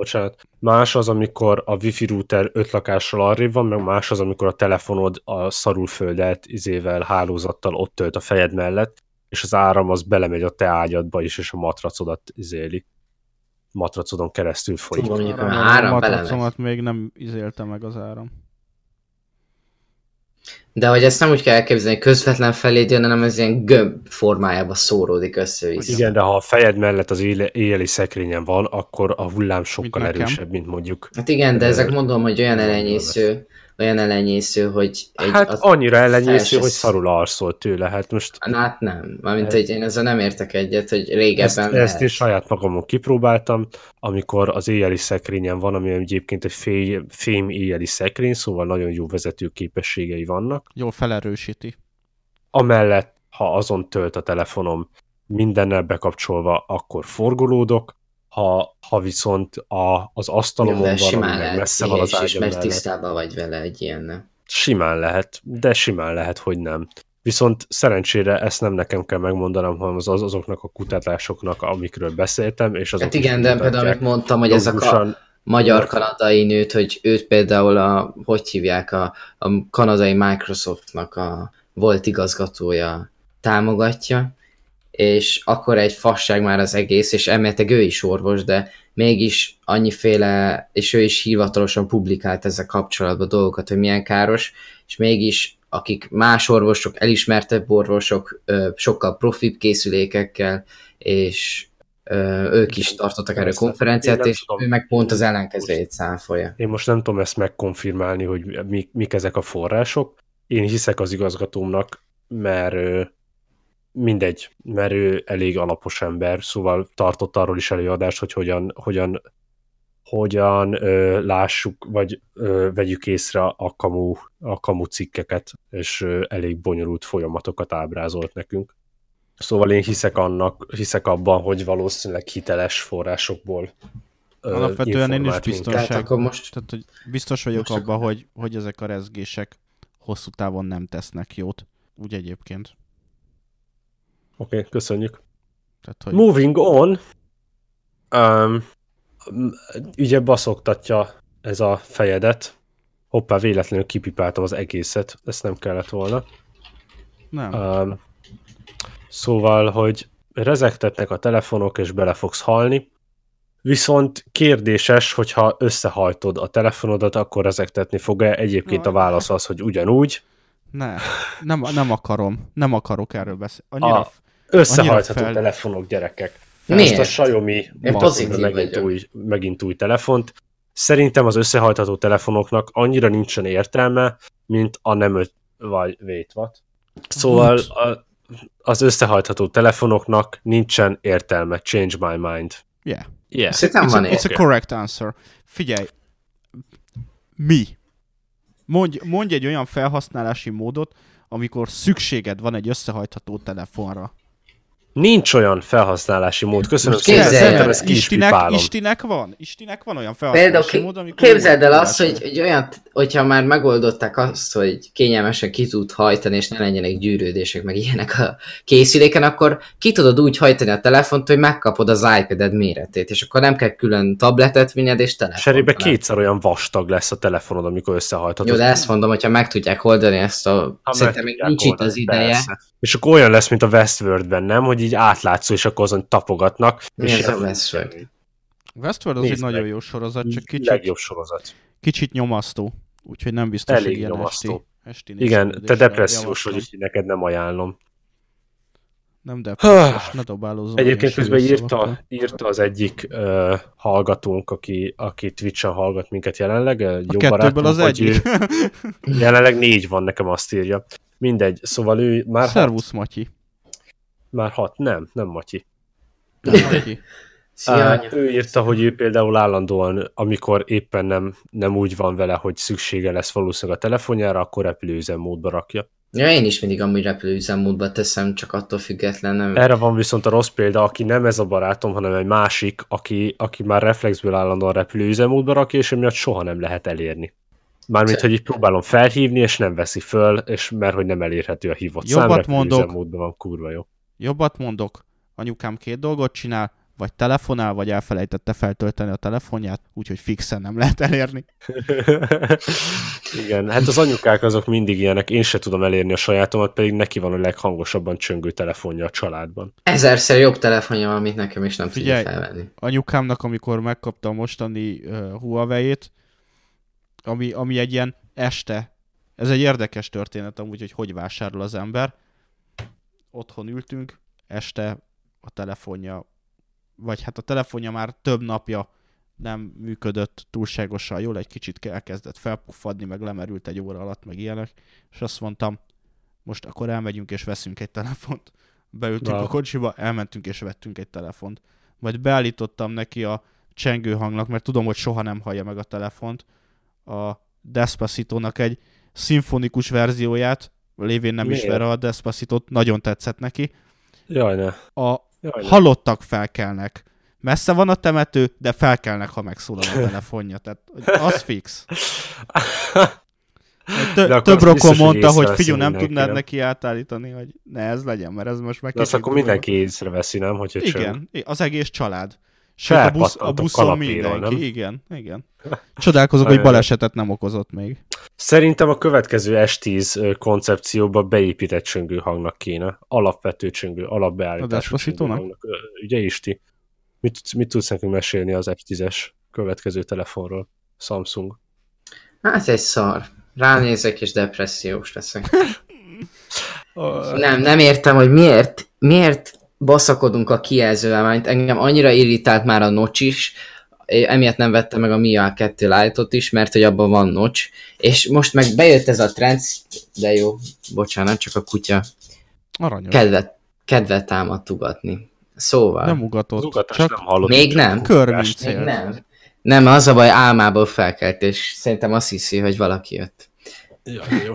Bocsánat, más az, amikor a wifi router öt lakással arrébb van, meg más az, amikor a telefonod a szarulföldet izével, hálózattal ott tölt a fejed mellett, és az áram az belemegy a te ágyadba is, és a matracodat izéli. Matracodon keresztül folyik. Tudom, mondjuk, Áram, a belemegy. matracomat még nem izélte meg az áram. De hogy ezt nem úgy kell elképzelni, hogy közvetlen feléd jön, hanem ez ilyen gömb formájába szóródik össze-vissza. Igen, de ha a fejed mellett az éle- éjjeli szekrényen van, akkor a hullám sokkal erősebb, mint mondjuk. Hát igen, de ezek mondom, hogy olyan elenyésző, olyan elenyésző, hogy egy, Hát annyira ellenyésző, felső hogy sz- szarul alszol tőle. Hát most Hát nem, mármint hogy én ezzel nem értek egyet, hogy régebben ezt, lehet. ezt én saját magamon kipróbáltam, amikor az éjjeli szekrényen van, ami egyébként egy fé, fém éjjeli szekrény, szóval nagyon jó vezető képességei vannak. Jól felerősíti. Amellett, ha azon tölt a telefonom mindennel bekapcsolva, akkor forgolódok, ha, ha viszont a, az asztalomon van, simán meg lehet messze van az ilyen ágyam mert tisztában vagy vele egy ilyennel. simán lehet, de simán lehet, hogy nem. Viszont szerencsére ezt nem nekem kell megmondanom, hanem az, az azoknak a kutatásoknak, amikről beszéltem, és azok Hát igen, de például amit mondtam, hogy ezek a magyar-kanadai nőt, hogy őt például a, hogy hívják, a, a kanadai Microsoftnak a volt igazgatója támogatja, és akkor egy fasság már az egész, és elméletileg ő is orvos, de mégis annyiféle, és ő is hivatalosan publikált ezzel kapcsolatban dolgokat, hogy milyen káros, és mégis akik más orvosok, elismertebb orvosok, sokkal profibb készülékekkel, és ők is tartottak. Én konferenciát, és tudom. ő meg pont az ellenkezőjét száfolja. Én most nem tudom ezt megkonfirmálni, hogy mi, mik ezek a források. Én hiszek az igazgatómnak, mert mindegy, mert ő elég alapos ember, szóval tartott arról is előadást, hogy hogyan, hogyan, hogyan ö, lássuk, vagy ö, vegyük észre a kamu, a kamu cikkeket, és ö, elég bonyolult folyamatokat ábrázolt nekünk. Szóval én hiszek annak, hiszek abban, hogy valószínűleg hiteles forrásokból ö, Alapvetően én is biztos- Tehát Biztonság. akkor most Tehát, hogy biztos vagyok Most abban, hogy, hogy ezek a rezgések hosszú távon nem tesznek jót. Úgy egyébként. Oké, okay, köszönjük. Tehát, hogy Moving on. Um, ugye baszoktatja ez a fejedet. Hoppá, véletlenül kipipáltam az egészet, ezt nem kellett volna. nem. Um, szóval, hogy rezegtetnek a telefonok, és bele fogsz halni. Viszont kérdéses, hogyha összehajtod a telefonodat, akkor rezegtetni fog-e? Egyébként a válasz az, hogy ugyanúgy. Ne, nem, nem akarom. Nem akarok erről beszélni. Annyira, A- Összehajtható fel- telefonok, gyerekek. Miért? Most a Xiaomi megint új, megint új telefont. Szerintem az összehajtható telefonoknak annyira nincsen értelme, mint a nem öt, vagy wait, what? Szóval a, az összehajtható telefonoknak nincsen értelme. Change my mind. yeah. Yeah. Szerintem It's, van a, it's a correct answer. Figyelj. Mi? Mondj, mondj egy olyan felhasználási módot, amikor szükséged van egy összehajtható telefonra. Nincs olyan felhasználási mód. Köszönöm szépen, szerintem is Istinek. Istinek van? Istinek van olyan Például felhasználási ki, mód, amikor... képzeld el azt, hogy hogy, hogy olyan, hogyha már megoldották azt, hogy kényelmesen ki tud hajtani, és ne legyenek gyűrődések, meg ilyenek a készüléken, akkor ki tudod úgy hajtani a telefont, hogy megkapod az iPad-ed méretét, és akkor nem kell külön tabletet vinned, és telefon. Cserébe kétszer olyan vastag lesz a telefonod, amikor összehajthatod. Jó, de ezt mondom, hogyha meg tudják oldani ezt a... Ha Szerintem még nincs itt az ideje. persze. És akkor olyan lesz, mint a Westworldben, nem? Hogy így átlátszó, és akkor azon tapogatnak. Mi és ez a Westworld? Westworld az egy Nézd nagyon meg. jó sorozat, csak kicsit, Legjobb sorozat. kicsit nyomasztó. Úgyhogy nem biztos, Elég hogy ilyen nyomasztó. esti, esti Igen, te depressziós vagy, úgyhogy neked nem ajánlom. Nem depressziós, ne dobálózzon. Egyébként közben írta, írta az egyik uh, hallgatónk, aki, aki Twitch-en hallgat minket jelenleg, uh, A jó kettőből barátunk, az egyik. Ő, jelenleg négy van, nekem azt írja. Mindegy, szóval ő már hat, Szervusz, Matyi. már hat, nem, nem Matyi. Szia, uh, ő írta, hogy ő például állandóan, amikor éppen nem, nem úgy van vele, hogy szüksége lesz valószínűleg a telefonjára, akkor repülőüzemmódba rakja. Ja, én is mindig amúgy repülőüzemmódba teszem, csak attól független nem... Erre van viszont a rossz példa, aki nem ez a barátom, hanem egy másik, aki, aki már reflexből állandóan repülőüzemmódba rakja, és emiatt soha nem lehet elérni. Mármint, hogy így próbálom felhívni, és nem veszi föl, és mert hogy nem elérhető a hívott Jobbat szám, mondok, van, kurva jó. Jobbat mondok, anyukám két dolgot csinál, vagy telefonál, vagy elfelejtette feltölteni a telefonját, úgyhogy fixen nem lehet elérni. Igen, hát az anyukák azok mindig ilyenek, én se tudom elérni a sajátomat, pedig neki van a leghangosabban csöngő telefonja a családban. Ezerszer jobb telefonja van, amit nekem is nem Figyelj, tudja felvenni. anyukámnak, amikor megkapta a mostani uh, Huawei-t, ami, ami egy ilyen este, ez egy érdekes történet amúgy, hogy hogy vásárol az ember. Otthon ültünk, este a telefonja vagy hát a telefonja már több napja nem működött túlságosan jól, egy kicsit elkezdett felpuffadni, meg lemerült egy óra alatt, meg ilyenek, és azt mondtam, most akkor elmegyünk és veszünk egy telefont. Beültünk wow. a kocsiba, elmentünk és vettünk egy telefont. Majd beállítottam neki a csengő hangnak, mert tudom, hogy soha nem hallja meg a telefont, a Despacito-nak egy szimfonikus verzióját, lévén nem Miért? ismer a Despacitot, nagyon tetszett neki. Jaj, ne. A Jaj, halottak felkelnek. Messze van a temető, de felkelnek, ha megszólal a telefonja. Tehát az fix. Tö- több rokon mondta, hogy figyelj, nem tudnád nem? neki átállítani, hogy ne ez legyen, mert ez most meg De azt akkor mindenki észreveszi, nem? Hogy igen, csöng. az egész család. Sőt, a, busz, a buszon mindenki. Nem? Igen, igen. Csodálkozok, hogy balesetet nem okozott még. Szerintem a következő S10 koncepcióba beépített csöngő hangnak kéne. Alapvető csöngő, alapbeállítású csöngő hangnak. Ugye Isti? Mit, mit tudsz nekünk mesélni az S10-es következő telefonról? Samsung. Hát egy szar. Ránézek és depressziós leszek. nem, nem értem, hogy miért, miért baszakodunk a kijelzővel, mert engem annyira irritált már a nocs is, emiatt nem vettem meg a Mia 2 Lite-ot is, mert hogy abban van nocs, és most meg bejött ez a trend, de jó, bocsánat, csak a kutya Aranyos. kedvet, kedvet támadt ugatni. Szóval. Nem ugatott, csak nem hallott. Még nem? Körminc Még nem. Nem, az a baj, álmából felkelt, és szerintem azt hiszi, hogy valaki jött. Ja, jó.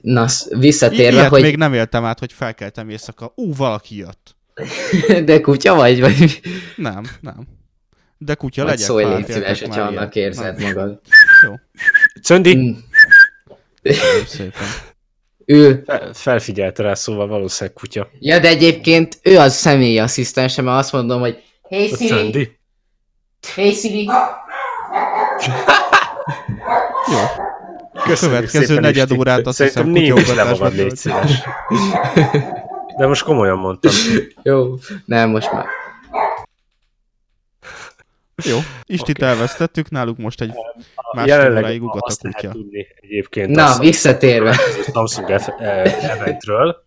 Na, visszatérve, Ilyet hogy... még nem éltem át, hogy felkeltem éjszaka. Ú, valaki jött. De kutya vagy? vagy? Nem, nem. De kutya Majd legyek. Szólj, légy szíves, hogyha annak érzed nem. magad. Jó. Cöndi! Mm. szépen. Ő... Fel, felfigyelte rá, szóval valószínűleg kutya. Ja, de egyébként ő az személyi asszisztensem, mert azt mondom, hogy Hey Siri! Cöndi. Hey Siri! Jó. Köszönjük Következő negyed órát azt hiszem kutyaugatásban légy szíves. De most komolyan mondtam. Jó, nem, most már. Jó, Istit okay. elvesztettük, náluk most egy másfél óráig ugat a kutya. Tudni, egyébként Na, visszatérve. A Samsung eventről,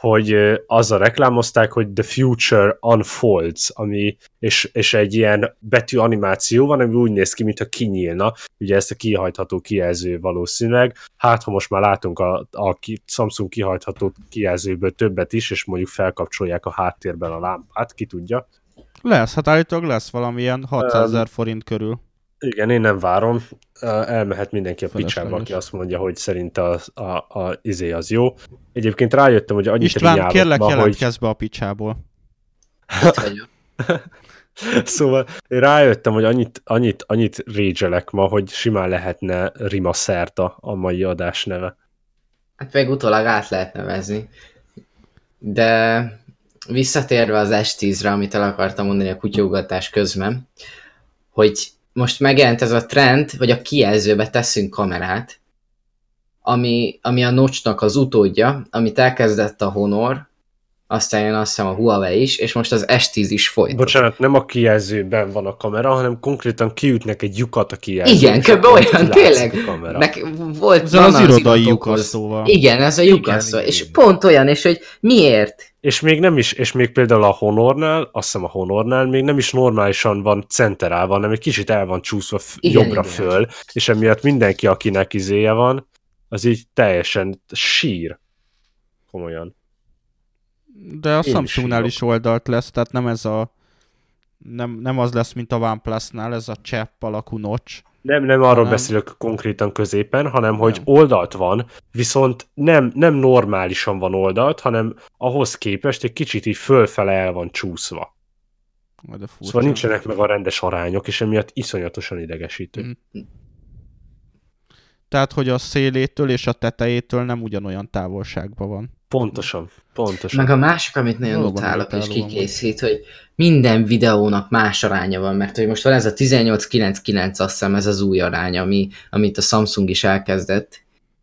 hogy azzal reklámozták, hogy The Future Unfolds, ami, és, és egy ilyen betű animáció van, ami úgy néz ki, mintha kinyílna, ugye ezt a kihajtható kijelző valószínűleg. Hát, ha most már látunk a, a Samsung kihajtható kijelzőből többet is, és mondjuk felkapcsolják a háttérben a lámpát, ki tudja. Lesz, hát állítólag lesz valamilyen 600 ezer forint körül. Igen, én nem várom. Elmehet mindenki a picsába, aki azt mondja, hogy szerint a, a, a izé az jó. Egyébként rájöttem, hogy annyit István, kérlek ma, jelentkezz hogy... be a picsából. szóval én rájöttem, hogy annyit, annyit, annyit régyelek ma, hogy simán lehetne Rima Szerta a mai adás neve. Hát meg utólag át lehet nevezni. De visszatérve az S10-re, amit el akartam mondani a kutyaugatás közben, hogy most megjelent ez a trend, hogy a kijelzőbe teszünk kamerát, ami, ami a Notch-nak az utódja, amit elkezdett a Honor, aztán jön azt hiszem a Huawei is, és most az S10 is folyt. Bocsánat, nem a kijelzőben van a kamera, hanem konkrétan kiütnek egy lyukat a kijelzőben. Igen, kb. olyan, tényleg. Nek, volt ez az, az irodai lyukas szóval. Igen, ez a lyukas szóval. És pont olyan, és hogy miért? És még nem is, és még például a Honornál, azt hiszem a Honornál még nem is normálisan van centerálva, hanem egy kicsit el van csúszva f- igen, jobbra igen. föl, és emiatt mindenki, akinek izéje van, az így teljesen sír. Komolyan. De a Samsungnál is, is oldalt lesz, tehát nem ez a nem, nem az lesz, mint a OnePlus-nál, ez a csepp alakú notch. Nem, nem arról hanem... beszélök konkrétan középen, hanem hogy nem. oldalt van, viszont nem, nem normálisan van oldalt, hanem ahhoz képest egy kicsit így fölfele el van csúszva. A szóval nincsenek meg a rendes arányok, és emiatt iszonyatosan idegesítő. Mm. Tehát, hogy a szélétől és a tetejétől nem ugyanolyan távolságban van. Pontosan, pontosan. Meg a másik, amit nagyon Valóban utálok és kikészít, hogy minden videónak más aránya van, mert hogy most van ez a 1899, azt hiszem ez az új arány, ami, amit a Samsung is elkezdett,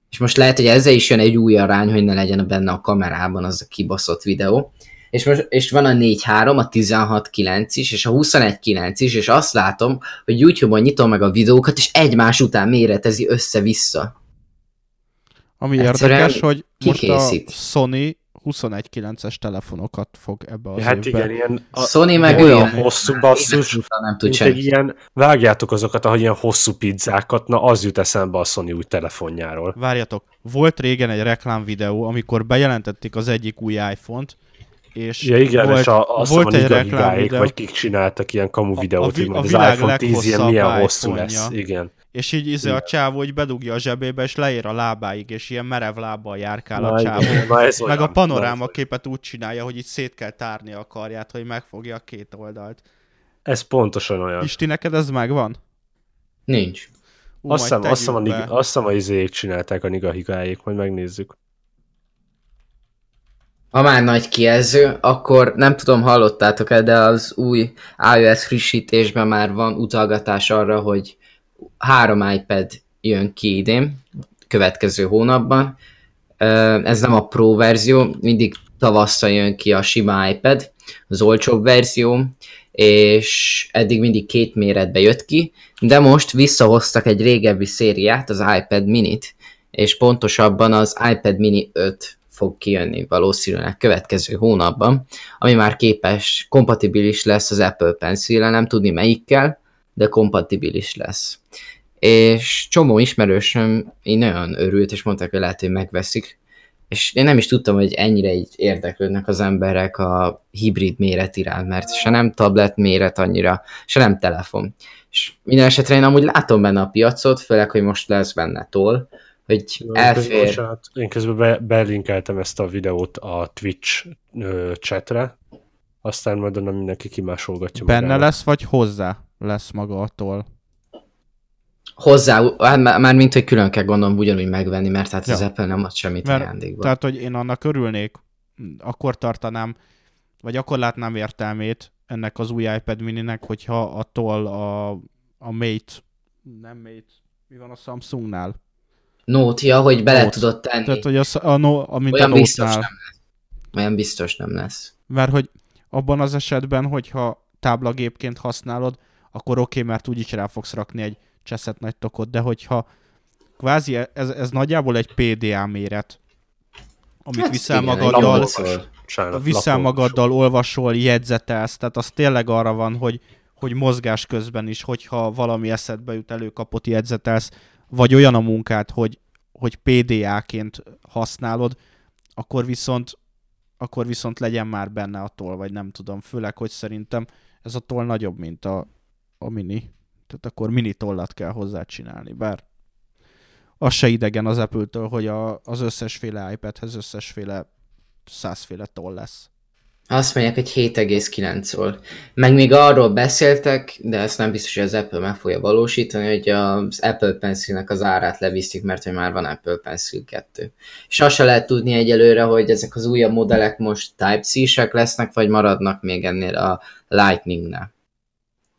és most lehet, hogy ezzel is jön egy új arány, hogy ne legyen benne a kamerában az a kibaszott videó, és, most, és van a 4.3, a 16.9 is, és a 21.9 is, és azt látom, hogy YouTube-on nyitom meg a videókat, és egymás után méretezi össze-vissza. Ami Egyszerűen érdekes, hogy most a Sony 21.9-es telefonokat fog ebbe az Hát évben. igen, ilyen a, Sony meg olyan ilyen, hosszú basszus, nem tud egy ilyen, vágjátok azokat, ahogy ilyen hosszú pizzákat, na az jut eszembe a Sony új telefonjáról. Várjatok, volt régen egy reklám videó, amikor bejelentették az egyik új iPhone-t, és ja, igen, volt, és a, azt volt egy reklám videó. vagy kik csináltak ilyen kamu videót, a, a, a, hogy az iPhone 10 ilyen milyen hosszú lesz. Igen. És így izé a csávó hogy bedugja a zsebébe, és leér a lábáig, és ilyen merev lábbal járkál na, a csávó. Na, ez Meg olyan, a panoráma képet úgy csinálja, hogy itt szét kell tárni a karját, hogy megfogja a két oldalt. Ez pontosan olyan. Isti, neked ez megvan? Nincs. Ú, azt hiszem, azt hiszem, a, azt hiszem a izék csinálták a nigahigáék, majd megnézzük ha már nagy kijelző, akkor nem tudom, hallottátok-e, de az új iOS frissítésben már van utalgatás arra, hogy három iPad jön ki idén, következő hónapban. Ez nem a Pro verzió, mindig tavasszal jön ki a sima iPad, az olcsóbb verzió, és eddig mindig két méretbe jött ki, de most visszahoztak egy régebbi szériát, az iPad mini-t, és pontosabban az iPad mini 5 fog kijönni valószínűleg következő hónapban, ami már képes, kompatibilis lesz az Apple pencil nem tudni melyikkel, de kompatibilis lesz. És csomó ismerősöm így nagyon örült, és mondták, hogy lehet, hogy megveszik, és én nem is tudtam, hogy ennyire így érdeklődnek az emberek a hibrid méret iránt, mert se nem tablet méret annyira, se nem telefon. És minden esetre én amúgy látom benne a piacot, főleg, hogy most lesz benne toll, hogy elfér. Bocsánat, én közben be, belinkeltem ezt a videót a Twitch ö, chatre, aztán majd onnan mindenki kimásolgatja Benne magára. lesz, vagy hozzá lesz maga attól? Hozzá, hát már mint hogy külön kell gondolom ugyanúgy megvenni, mert hát ja. az Apple nem ad semmit mert, ajándékba. Tehát, hogy én annak örülnék, akkor tartanám, vagy akkor látnám értelmét ennek az új iPad mininek, hogyha attól a, a Mate, nem Mate, mi van a Samsungnál? Nótja, hogy bele Note. tudod tenni. Tehát, hogy az, a, no, a, mint Olyan a biztos nem lesz. Olyan biztos nem lesz. Mert hogy abban az esetben, hogyha táblagépként használod, akkor oké, okay, mert úgyis rá fogsz rakni egy cseszett nagy tokot, de hogyha kvázi ez, ez nagyjából egy PDA méret, amit hát viszel igen, magaddal, viszel magaddal, olvasol, jegyzetelsz, tehát az tényleg arra van, hogy, hogy mozgás közben is, hogyha valami eszedbe jut, előkapott jegyzetelsz, vagy olyan a munkát, hogy, hogy PDA-ként használod, akkor viszont akkor viszont legyen már benne a toll, vagy nem tudom, főleg, hogy szerintem ez a toll nagyobb, mint a, a mini. Tehát akkor mini tollat kell hozzá csinálni, bár az se idegen az Apple-től, hogy a, az összesféle iPadhez összesféle százféle toll lesz. Azt mondják, hogy 7,9-ról. Meg még arról beszéltek, de ezt nem biztos, hogy az Apple meg fogja valósítani, hogy az Apple Pencilnek az árát levisztik, mert hogy már van Apple Pencil 2. És azt se lehet tudni egyelőre, hogy ezek az újabb modellek most Type-C-sek lesznek, vagy maradnak még ennél a Lightning-nál.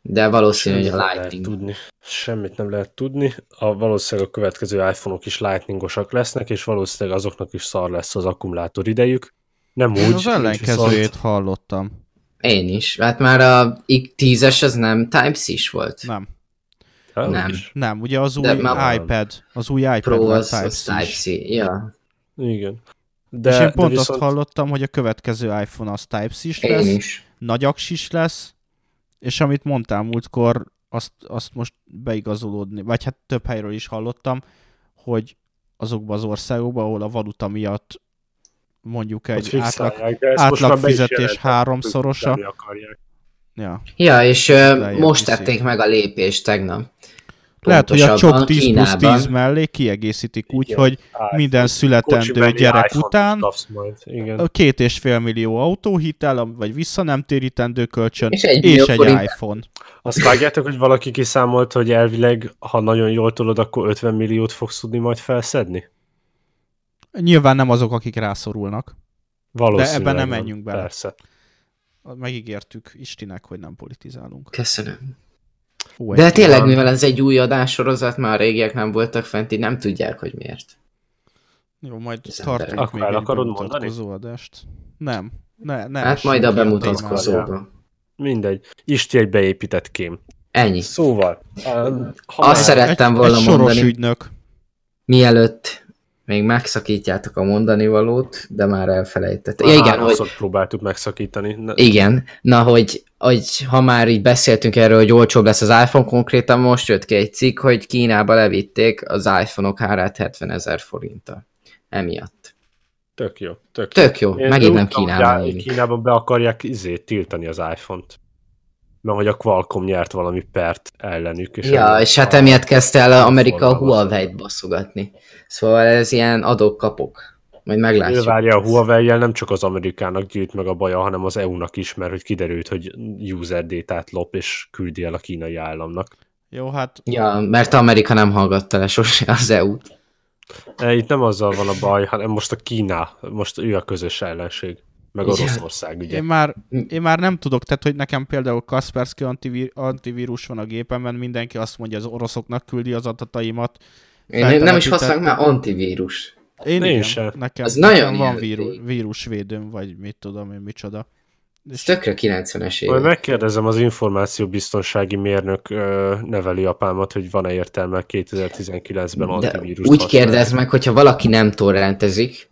De valószínű, hogy a Lightning. Tudni. Semmit nem lehet tudni. A, valószínűleg a következő iPhone-ok is lightningosak lesznek, és valószínűleg azoknak is szar lesz az akkumulátor idejük nem Én úgy. az ellenkezőjét viszont... hallottam. Én is. Hát már a X10-es az nem Type-C-s volt. Nem. Hát, nem. Nem, ugye az új De iPad, az új iPad Pro az, az Type-C. Ja. Igen. De, és én pont viszont... azt hallottam, hogy a következő iPhone az Type-C-s lesz, is. nagy is lesz, és amit mondtál múltkor, azt, azt most beigazolódni, vagy hát több helyről is hallottam, hogy azokban az országokban, ahol a valuta miatt mondjuk egy átlag, átlag fizetés háromszorosa. Ja. Ja, és Lejjebb most viszik. tették meg a lépést tegnap. Lehet, hogy a csok 10 plusz Kínában. 10 mellé kiegészítik úgy, Igen. hogy iPhone. minden születendő gyerek után. Igen. két és fél millió autóhitel, vagy vissza nem térítendő kölcsön, És egy és egy iPhone. Azt vágjátok, hogy valaki kiszámolt, hogy elvileg, ha nagyon jól tudod, akkor 50 milliót fogsz tudni majd felszedni? Nyilván nem azok, akik rászorulnak. Valószínűleg ebben nem menjünk bele. Persze. Megígértük Istinek, hogy nem politizálunk. Köszönöm. Ó, De tényleg, mivel ez egy új adássorozat, már a régiek nem voltak fent, így nem tudják, hogy miért. Jó, majd Az tartunk még Akkor el egy bemutatkozó adást. Nem. Ne, ne Hát majd a essünk ki bemutatkozóba. Mindegy. Isti egy beépített kém. Ennyi. Szóval, um, Azt szerettem egy, volna egy soros mondani, ügynök. mielőtt még megszakítjátok a mondani valót, de már elfelejtettem. Ja, igen, hogy, próbáltuk megszakítani. Ne, igen, na, hogy, hogy ha már így beszéltünk erről, hogy olcsóbb lesz az iPhone, konkrétan most jött ki egy cikk, hogy Kínába levitték az iPhone-ok árát 70 ezer forinttal. Emiatt. Tök jó. Tök jó. Tök jó, Én megint nem Kínában. Kínában be akarják izét tiltani az iPhone-t. Mert hogy a Qualcomm nyert valami pert ellenük. És Ja, és hát emiatt kezdte el Amerika a. Huawei-t baszogatni. Szóval ez ilyen adok-kapok. Majd Ő meglátjuk. várja a Huawei-jel nem csak az Amerikának gyűjt meg a baja, hanem az EU-nak is, mert hogy kiderült, hogy user data-t lop és küldi el a kínai államnak. Jó, hát Ja, mert Amerika nem hallgatta le sose az EU-t. E, Itt nem azzal van a baj, hanem most a Kína, most ő a közös ellenség, meg. Oroszország, ugye. én már, Hm. én már nem tudok, tehát hogy nekem például Kaspersky antivir, antivírus van a gépemben, mindenki azt mondja, az oroszoknak küldi az adataimat. Én nem is használok már antivírus. Én, Én igen, sem. Nekem, Az nekem nagyon van ilyen víru, rég. vírusvédőm, vagy mit tudom én, micsoda. Ez tökre 90-es Majd évek. megkérdezem az információbiztonsági mérnök ö, nevelőapámat, hogy van-e értelme 2019-ben De antivírust úgy használni. kérdezd meg, hogyha valaki nem torrentezik,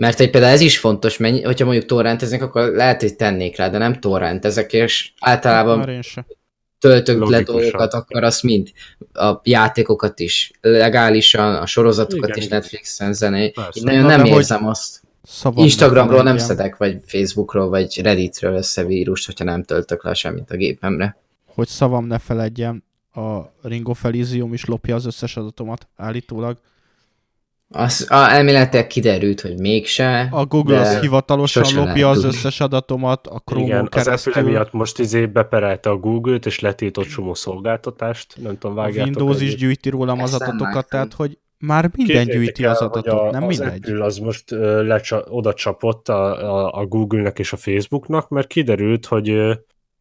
mert hogy például ez is fontos, mennyi, hogyha mondjuk torrenteznek, akkor lehet, hogy tennék rá, de nem torrentezek, és általában én töltök le dolgokat, akkor azt mind a játékokat is legálisan, a sorozatokat Igen, is igen. Netflixen, zené. Így nagyon Na, nem érzem azt. Instagramról nem szedek, vagy Facebookról, vagy Redditről össze vírust, hogyha nem töltök le semmit a gépemre. Hogy szavam ne feledjem, a Ringo Felicium is lopja az összes adatomat, állítólag. Az, a, elméletileg kiderült, hogy mégse. A Google az hivatalosan lopja az tudni. összes adatomat, a Chrome-on Igen, az keresztül. Apple emiatt most izé beperelte a Google-t, és letiltott csomó szolgáltatást, nem tudom, a vágjátok Windows is gyűjti rólam az Ezt adatokat, tehát hogy már minden Képzeljétek gyűjti el, az adatot, a, nem az mindegy. Apple az most lecsa, oda csapott a, a, a Google-nek és a Facebooknak, mert kiderült, hogy,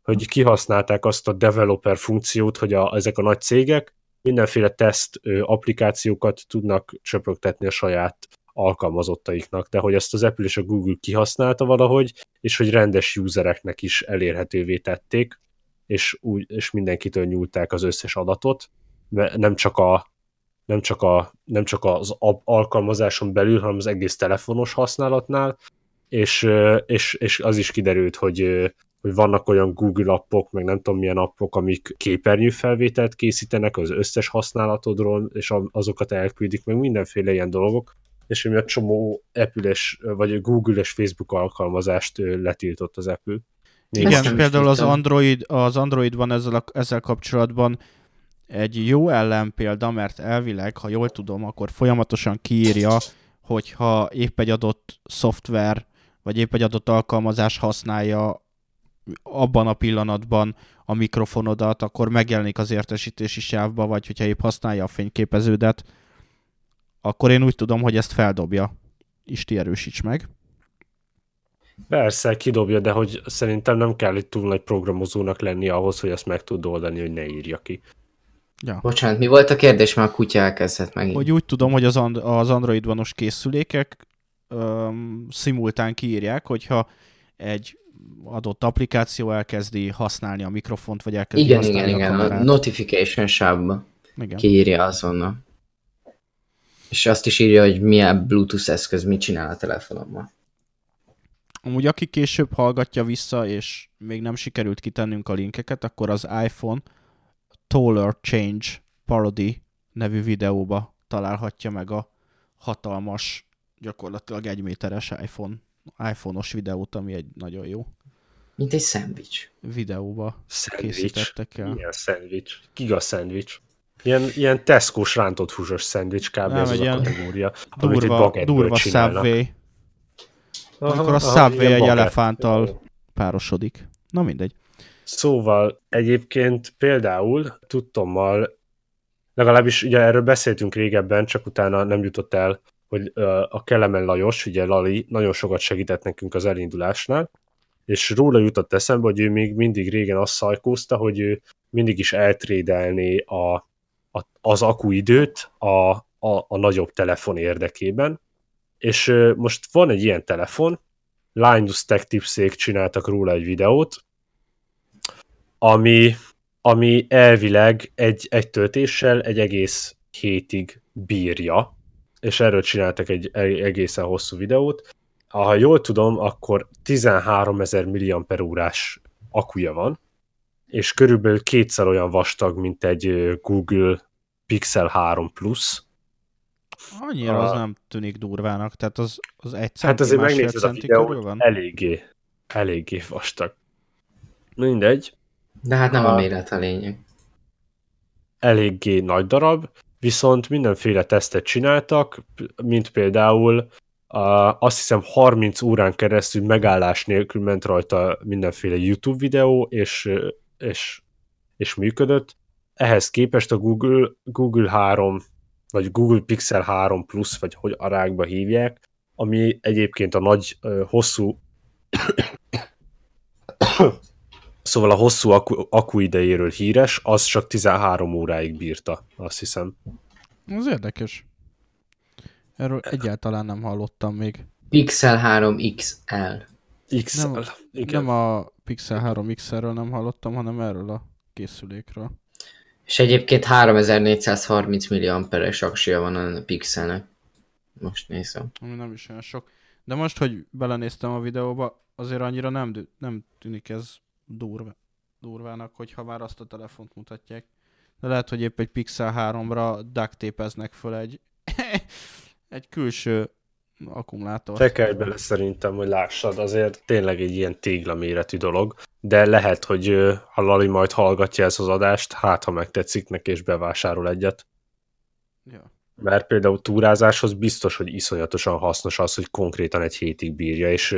hogy kihasználták azt a developer funkciót, hogy a, ezek a nagy cégek mindenféle teszt applikációkat tudnak csöpögtetni a saját alkalmazottaiknak, de hogy ezt az Apple és a Google kihasználta valahogy, és hogy rendes usereknek is elérhetővé tették, és, úgy, és mindenkitől nyúlták az összes adatot, mert nem csak a, nem csak, a, nem csak az alkalmazáson belül, hanem az egész telefonos használatnál, és, és, és az is kiderült, hogy, hogy vannak olyan Google appok, meg nem tudom milyen appok, amik képernyőfelvételt készítenek az összes használatodról, és azokat elküldik, meg mindenféle ilyen dolgok, és emiatt csomó apple vagy Google és Facebook alkalmazást letiltott az Apple. Még Igen, például az. Android, az Androidban ezzel, a, ezzel kapcsolatban egy jó ellenpélda, mert elvileg, ha jól tudom, akkor folyamatosan kiírja, hogyha épp egy adott szoftver, vagy épp egy adott alkalmazás használja abban a pillanatban a mikrofonodat, akkor megjelenik az értesítési sávba, vagy hogyha épp használja a fényképeződet, akkor én úgy tudom, hogy ezt feldobja. Isti erősíts meg. Persze, kidobja, de hogy szerintem nem kell egy túl nagy programozónak lenni ahhoz, hogy ezt meg tud oldani, hogy ne írja ki. Ja. Bocsánat, mi volt a kérdés? Már a kutya elkezdett megint. hogy úgy tudom, hogy az, and- az Android-vanos készülékek öm, szimultán kiírják, hogyha egy adott applikáció elkezdi használni a mikrofont, vagy elkezdi igen, használni igen, a igen, a kamerát. notification sávba igen. kiírja azonnal. És azt is írja, hogy milyen Bluetooth eszköz mit csinál a telefonommal. Amúgy aki később hallgatja vissza, és még nem sikerült kitennünk a linkeket, akkor az iPhone Taller Change Parody nevű videóba találhatja meg a hatalmas gyakorlatilag egy méteres iPhone, iPhone-os videót, ami egy nagyon jó Mint egy szendvics. videóba Szendvics. készítettek el. Milyen szendvics? Giga szendvics. Ilyen, ilyen Tesco-s rántott húsos szendvics kb. Nem, ez az a kategória. amit egy Durva, durva. Subway Aha, amikor a aha, Subway egy elefánttal párosodik. Na mindegy. Szóval egyébként például tudtommal, legalábbis ugye erről beszéltünk régebben, csak utána nem jutott el, hogy a Kelemen Lajos, ugye Lali, nagyon sokat segített nekünk az elindulásnál, és róla jutott eszembe, hogy ő még mindig régen azt szajkózta, hogy ő mindig is eltrédelné a, a, az akuidőt a, a, a nagyobb telefon érdekében, és most van egy ilyen telefon, Linus Tech Tipszék csináltak róla egy videót, ami, ami elvileg egy, egy töltéssel egy egész hétig bírja, és erről csináltak egy e- egészen hosszú videót. Ha jól tudom, akkor 13 ezer milliamperórás akuja van, és körülbelül kétszer olyan vastag, mint egy Google Pixel 3 Plus. Annyira az A- nem tűnik durvának, tehát az, az egy Hát centi, azért másfél megnézed a videót, van? eléggé, eléggé vastag. Mindegy. De hát nem a A- méret a lényeg. eléggé nagy darab, viszont mindenféle tesztet csináltak, mint például a, azt hiszem 30 órán keresztül megállás nélkül ment rajta mindenféle YouTube videó, és, és, és működött. Ehhez képest a Google, Google 3, vagy Google Pixel 3 Plus, vagy hogy arákba hívják, ami egyébként a nagy, hosszú Szóval a hosszú aku, aku idejéről híres, az csak 13 óráig bírta, azt hiszem. Az érdekes. Erről egyáltalán nem hallottam még. Pixel 3 XL. XL. Nem- Igen. Nem a Pixel 3 XL-ről nem hallottam, hanem erről a készülékről. És egyébként 3430 milliamperes aksia van a Pixelnek. Most nézem. Ami nem is olyan sok. De most, hogy belenéztem a videóba, azért annyira nem, nem tűnik ez durva, durvának, hogyha már azt a telefont mutatják. De lehet, hogy épp egy Pixel 3-ra duct föl egy, egy külső akkumulátort. Tekelj bele szerintem, hogy lássad, azért tényleg egy ilyen tégla méretű dolog, de lehet, hogy ha Lali majd hallgatja ezt az adást, hát ha megtetszik neki és bevásárol egyet. Ja. Mert például túrázáshoz biztos, hogy iszonyatosan hasznos az, hogy konkrétan egy hétig bírja, és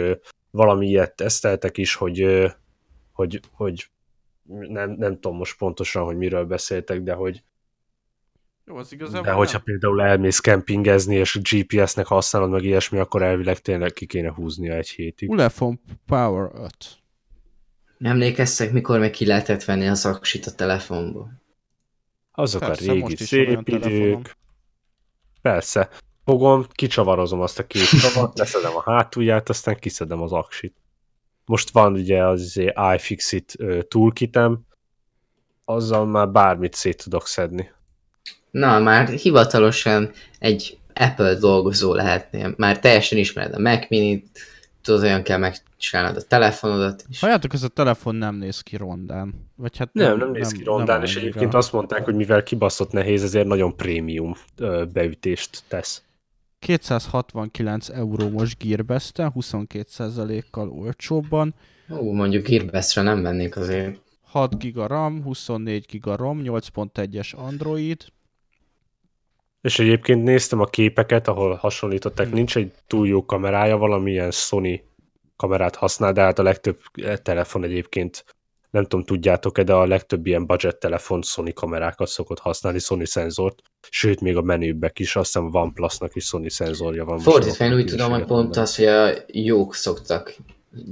valami ilyet teszteltek is, hogy, hogy, hogy nem, nem tudom most pontosan, hogy miről beszéltek, de hogy, Jó, az igazából de hogyha nem. például elmész kempingezni, és GPS-nek használod meg ilyesmi, akkor elvileg tényleg ki kéne húznia egy hétig. Ulefone Power 5. Emlékeztek, mikor meg ki lehetett venni az aksit a telefonból? Azok Persze, a régi szép telefonom. idők. Persze. Fogom, kicsavarozom azt a két csavat, leszedem a hátulját, aztán kiszedem az aksit. Most van ugye az iFixit ö, toolkitem, azzal már bármit szét tudok szedni. Na, már hivatalosan egy Apple dolgozó lehetnél. Már teljesen ismered a Mac Mini-t, tudod, olyan kell megcsinálnod a telefonodat. És... Halljátok, ez a telefon nem néz ki rondán. Vagy hát Nem, nem néz ki rondán, és annyira. egyébként azt mondták, hogy mivel kibaszott nehéz, ezért nagyon prémium beütést tesz. 269 euró most Gearbest-en, 22%-kal olcsóbban, Ó, mondjuk Gearbest-re nem vennék azért. 6 giga RAM, 24 giga ROM, 8.1-es Android, És egyébként néztem a képeket, ahol hasonlították, Hmm. nincs egy túl jó kamerája, valamilyen Sony kamerát használ, de hát a legtöbb telefon egyébként, nem tudom, tudjátok-e, de a legtöbb ilyen budget telefon Sony kamerákat szokott használni, Sony szenzort, sőt, még a menőbbek is, azt hiszem OnePlus-nak is Sony szenzorja van. Fordítva, úgy tudom, hogy pont az, hogy a jók szoktak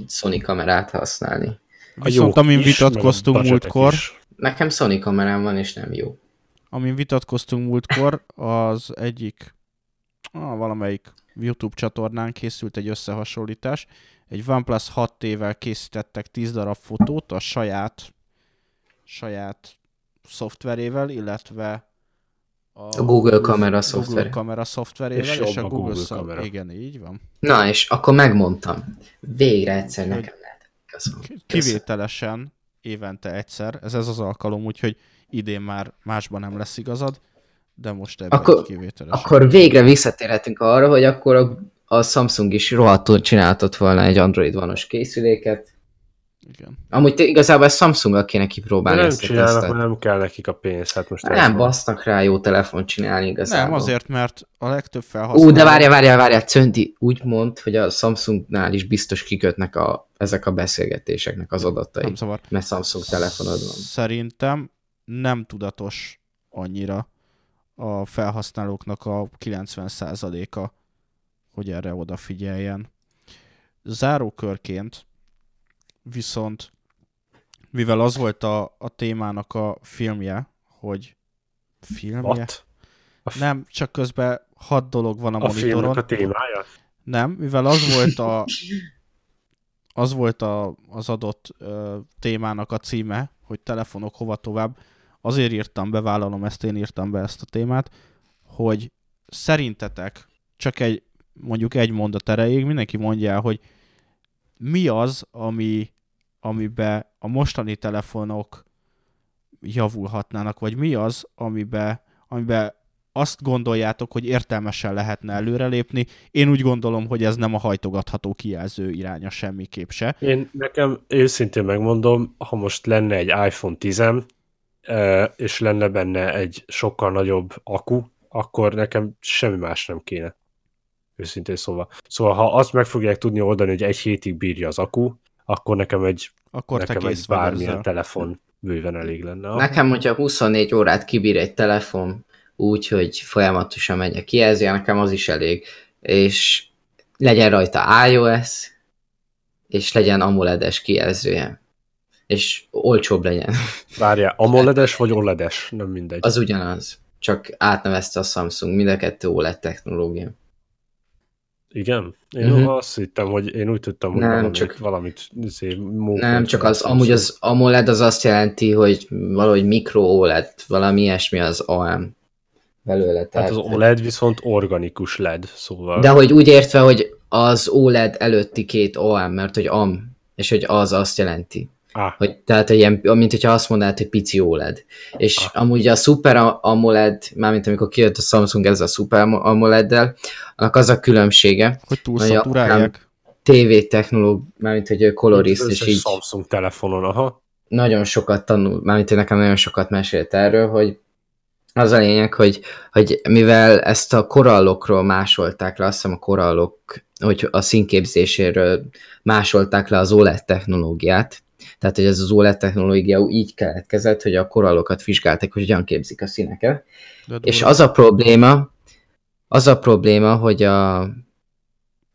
Sony kamerát használni. A Viszont amin is, vitatkoztunk múltkor, is. Nekem Sony kamerám van, és nem jó. amin vitatkoztunk múltkor, az egyik, ah, valamelyik YouTube csatornán készült egy összehasonlítás. Egy OnePlus 6T-vel készítettek 10 darab fotót a saját, saját szoftverével, illetve A Google kamera Google szoftver. kamera szoftverével, És és, a a Google, Google szab- kamera. Igen, így van. Na, és akkor megmondtam. Végre egyszer nekem lehet. Köszönöm. Kivételesen évente egyszer, ez ez az alkalom, úgyhogy idén már másban nem lesz igazad, de most ebben Akkor- kivételesen. Akkor végre visszatérhetünk arra, hogy akkor a, a Samsung is rohadtul csináltott volna egy Android vanos készüléket. Igen. Amúgy te, igazából ezt Samsung kéne kipróbálni nem ezt csinálnak, tesztet. mert nem kell nekik a pénz. Hát most Nem basznak rá jó telefont csinálni igazából. Nem, azért, mert a legtöbb felhasználó... Ú, de várjál, várjál, várjál, Cöndi úgy mond, hogy a Samsungnál is biztos kikötnek a, ezek a beszélgetéseknek az adatai, Nem zavar. mert Samsung telefonod van. Szerintem nem tudatos annyira a felhasználóknak a 90%-a, hogy erre odafigyeljen. Zárókörként viszont, mivel az volt a, a témának a filmje, hogy filmje? What? A, f- Nem, csak közben hat dolog van a, a monitoron. a témája? Nem, mivel az volt a az volt a, az adott ö, témának a címe, hogy telefonok hova tovább, azért írtam be, vállalom ezt, én írtam be ezt a témát, hogy szerintetek csak egy, mondjuk egy mondat erejéig mindenki mondja el, hogy mi az, ami, amiben a mostani telefonok javulhatnának, vagy mi az, amiben, amiben azt gondoljátok, hogy értelmesen lehetne előrelépni. Én úgy gondolom, hogy ez nem a hajtogatható kijelző iránya semmiképp se. Én nekem őszintén megmondom, ha most lenne egy iPhone 10 és lenne benne egy sokkal nagyobb akku, akkor nekem semmi más nem kéne. Őszintén szóval. Szóval, ha azt meg fogják tudni oldani, hogy egy hétig bírja az akku, akkor nekem egy, Akkor nekem egy bármilyen ezzel. telefon bőven elég lenne. Nekem, hogyha 24 órát kibír egy telefon úgy, hogy folyamatosan megy a kijelzője, nekem az is elég. És legyen rajta iOS, és legyen AMOLED-es kijelzője. És olcsóbb legyen. Várjál, AMOLED-es vagy OLED-es? Nem mindegy. Az ugyanaz. Csak átnevezte a Samsung, mind a kettő OLED technológia. Igen? Én Mhm. uh-huh. azt hittem, hogy én úgy tudtam, hogy Nem, valamit, csak- valamit izé, Nem, csak az, amúgy az AMOLED az azt jelenti, hogy valahogy mikro OLED, valami ilyesmi az AM belőle. Hát Tehát, az OLED viszont organikus LED, szóval... De hogy úgy értve, hogy az OLED előtti két OM, mert hogy AM, és hogy az azt jelenti. Á, Hogy, tehát ilyen, mint hogyha azt mondanád, hogy pici OLED. És Ah. amúgy a Super AMOLED, mármint amikor kijött a Samsung ez a Super AMOLED-del, annak az a különbsége, Hogy túl Vagy a- szaturálják. TV technológ, mármint hogy az és így Samsung telefonon, aha. nagyon sokat tanul, mármint hogy nekem nagyon sokat mesélt erről, hogy az a lényeg, hogy, hogy mivel ezt a korallokról másolták le, azt hiszem a korallok, hogy a színképzéséről másolták le az OLED technológiát, tehát hogy ez az OLED technológia így keletkezett, hogy a korallokat vizsgálták, hogy hogyan képzik a színeket. De És az a probléma, az a probléma, hogy a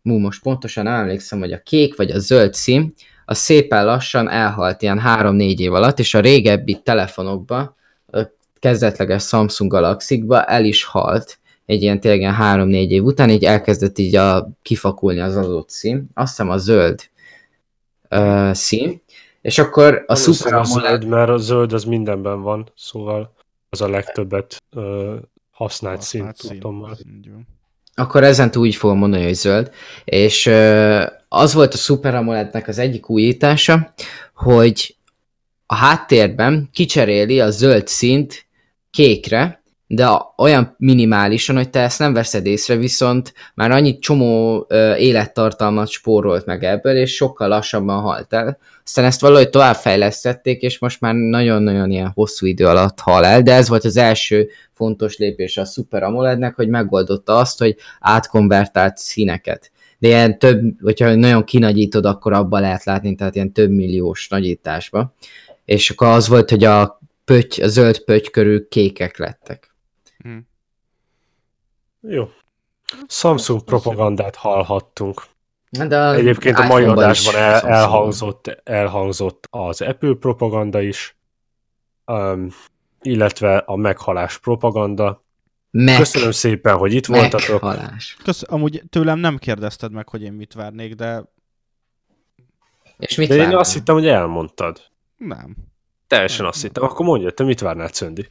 Mú, most pontosan emlékszem, hogy a kék vagy a zöld szín, az szépen lassan elhalt ilyen 3-4 év alatt, és a régebbi telefonokba, a kezdetleges Samsung Galaxy-ba el is halt egy ilyen tényleg ilyen 3-4 év után, így elkezdett így a, kifakulni az adott szín, azt hiszem a zöld uh, szín, és akkor a AMOLED zöld, mert a zöld az mindenben van, szóval az a legtöbbet ö, használt szín, Használt szín. Így van. akkor ezentúl úgy fogom mondani, hogy zöld. És ö, az volt a Super AMOLED-nek az egyik újítása, hogy a háttérben kicseréli a zöld színt kékre, de olyan minimálisan, hogy te ezt nem veszed észre, viszont már annyit csomó ö, élettartalmat spórolt meg ebből, és sokkal lassabban halt el. Aztán ezt valahogy továbbfejlesztették, és most már nagyon-nagyon ilyen hosszú idő alatt hal el, de ez volt az első fontos lépés a Super AMOLED-nek, hogy megoldotta azt, hogy átkonvertált színeket. De ilyen több, hogyha nagyon kinagyítod, akkor abba lehet látni, tehát ilyen több milliós nagyításba. És akkor az volt, hogy a, pötty, a zöld pötty körül kékek lettek. Jó. Samsung propagandát hallhattunk. De a Egyébként a mai adásban el, elhangzott, elhangzott az Apple propaganda is, um, illetve a meghalás propaganda. Meg, Köszönöm szépen, hogy itt voltatok. meghalás. Kösz, amúgy tőlem nem kérdezted meg, hogy én mit várnék, de És mit De én várnál? azt hittem, hogy elmondtad. nem. Teljesen azt hittem. Akkor mondja, te mit várnál, Cöndi?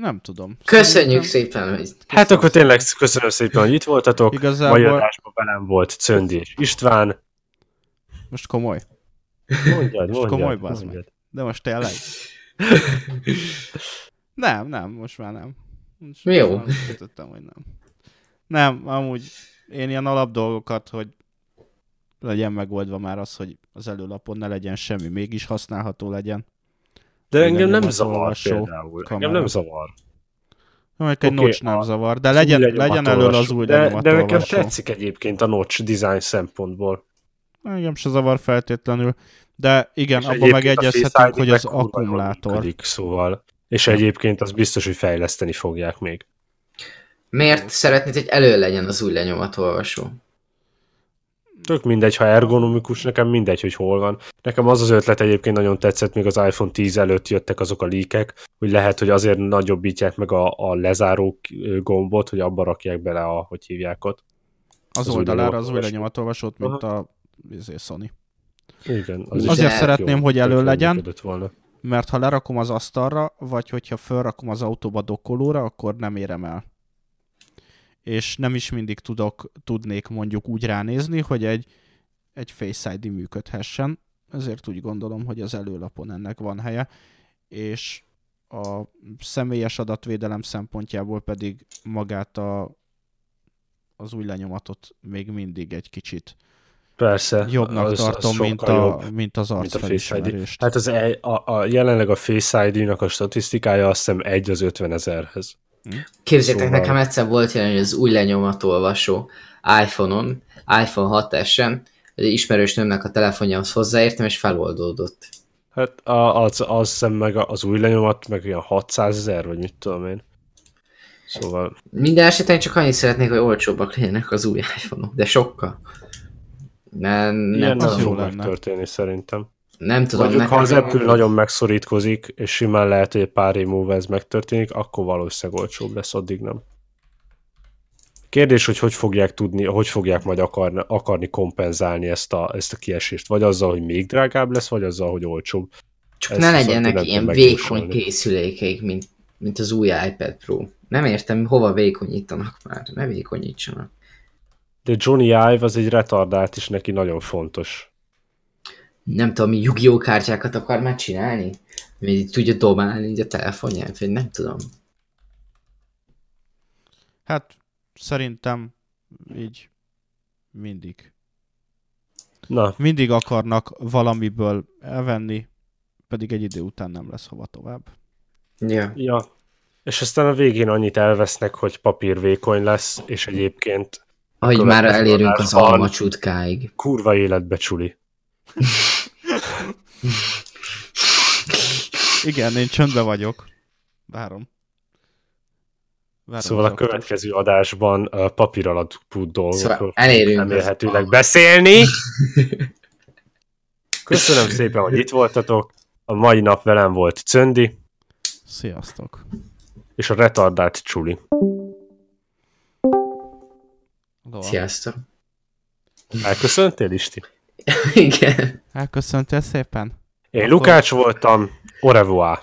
Nem tudom. Köszönjük Szerintem- szépen, hogy Hát akkor tényleg köszönöm szépen, hogy itt voltatok. Igazából- Mai adásban velem volt Cöndi és István. Most komoly. Mondjad, mondjad. komoly, bazd meg. De most tényleg? nem, nem, most már nem. Most Jó. Most már tudtam, hogy nem. Nem, amúgy én ilyen alap dolgokat, hogy legyen megoldva már az, hogy az előlapon ne legyen semmi, mégis használható legyen. De engem nem zavar olvasó például. kamera. Engem nem zavar. Mondjuk egy Oké, notch nem a- zavar, de legyen, legyen elől az új de, de nekem tetszik egyébként a notch design szempontból. Engem se zavar feltétlenül, de igen, abban megegyezhetünk, hogy az akkumulátor. működik, szóval. És egyébként az biztos, hogy fejleszteni fogják még. Miért szeretnéd, hogy elő legyen az új lenyomatolvasó? Tök mindegy, ha ergonomikus, nekem mindegy, hogy hol van. Nekem az az ötlet egyébként nagyon tetszett, még az iPhone 10 előtt jöttek azok a líkek, hogy lehet, hogy azért nagyobbítják meg a, a lezáró gombot, hogy abba rakják bele a, hogy hívják ott. Az, az oldalára az új lenyomatolvasó. lenyomatolvasót, mint a izé, Sony. Igen. Az Azért szeretném, jó, hogy elő legyen. Volna. Mert ha lerakom az asztalra, vagy hogyha felrakom az autóba dokkolóra, akkor nem érem el. És nem is mindig tudok, tudnék mondjuk úgy ránézni, hogy egy, egy Face ID működhessen. Ezért úgy gondolom, hogy az előlapon ennek van helye. És a személyes adatvédelem szempontjából pedig magát a, az új lenyomatot még mindig egy kicsit Persze. jobbnak az- az tartom, mint, sokkal a, jobb. mint az mint a Face ID. arcfelismerést. Hát az e, a, a, jelenleg a Face ID-nak a statisztikája azt hiszem egy az 50 ezerhez. Képzétek, Szóval- nekem egyszer volt ilyen, hogy az új lenyomatolvasó iPhone-on, iPhone 6S-en, egy ismerős nőmnek a telefonjához hozzáértem, és feloldódott. Hát a, az, az hiszem meg az új lenyomat, meg olyan 600 ezer, vagy mit tudom én. Szóval, Minden esetben csak annyit szeretnék, hogy olcsóbbak legyenek az új iPhone-ok, de sokkal. Nem, nem, ilyen az jó fog lenne. megtörténni szerintem. Nem tudom. Mondjuk, ha az Apple nagyon megszorítkozik, és simán lehet, hogy egy pár év múlva ez megtörténik, akkor valószínűleg olcsóbb lesz, addig nem. Kérdés, hogy hogy fogják tudni, hogy fogják majd akarni, akarni kompenzálni ezt a, ezt a kiesést. Vagy azzal, hogy még drágább lesz, vagy azzal, hogy olcsóbb. Csak Ezt ne legyenek ilyen vékony készülékeik, mint, mint az új iPad Pro. Nem értem, hova vékonyítanak már. Ne vékonyítsanak. De Johnny Ive az egy retardált, és neki nagyon fontos. Nem tudom, Yu-Gi-Oh kártyákat akar már csinálni? Így tudja dobálni így a telefonját, vagy nem tudom. Hát szerintem így mindig. Na, Mindig akarnak valamiből elvenni, pedig egy idő után nem lesz hova tovább. Ja. ja. És aztán a végén annyit elvesznek, hogy papír vékony lesz, és egyébként Ahogy már elérünk az alma csutkáig. kurva életbe csuli. Igen, én csöndbe vagyok. Várom. Várom Szóval a következő adásban a papír alapú dolgokról Szóval remélhetőleg beszélni. Köszönöm szépen, hogy itt voltatok. A mai nap velem volt Cöndi, Sziasztok. és a retardált Csuli. Sziasztok. Elköszöntél, Isti? Igen. Elköszöntél szépen? Én Akkor- Lukács voltam, au revoir.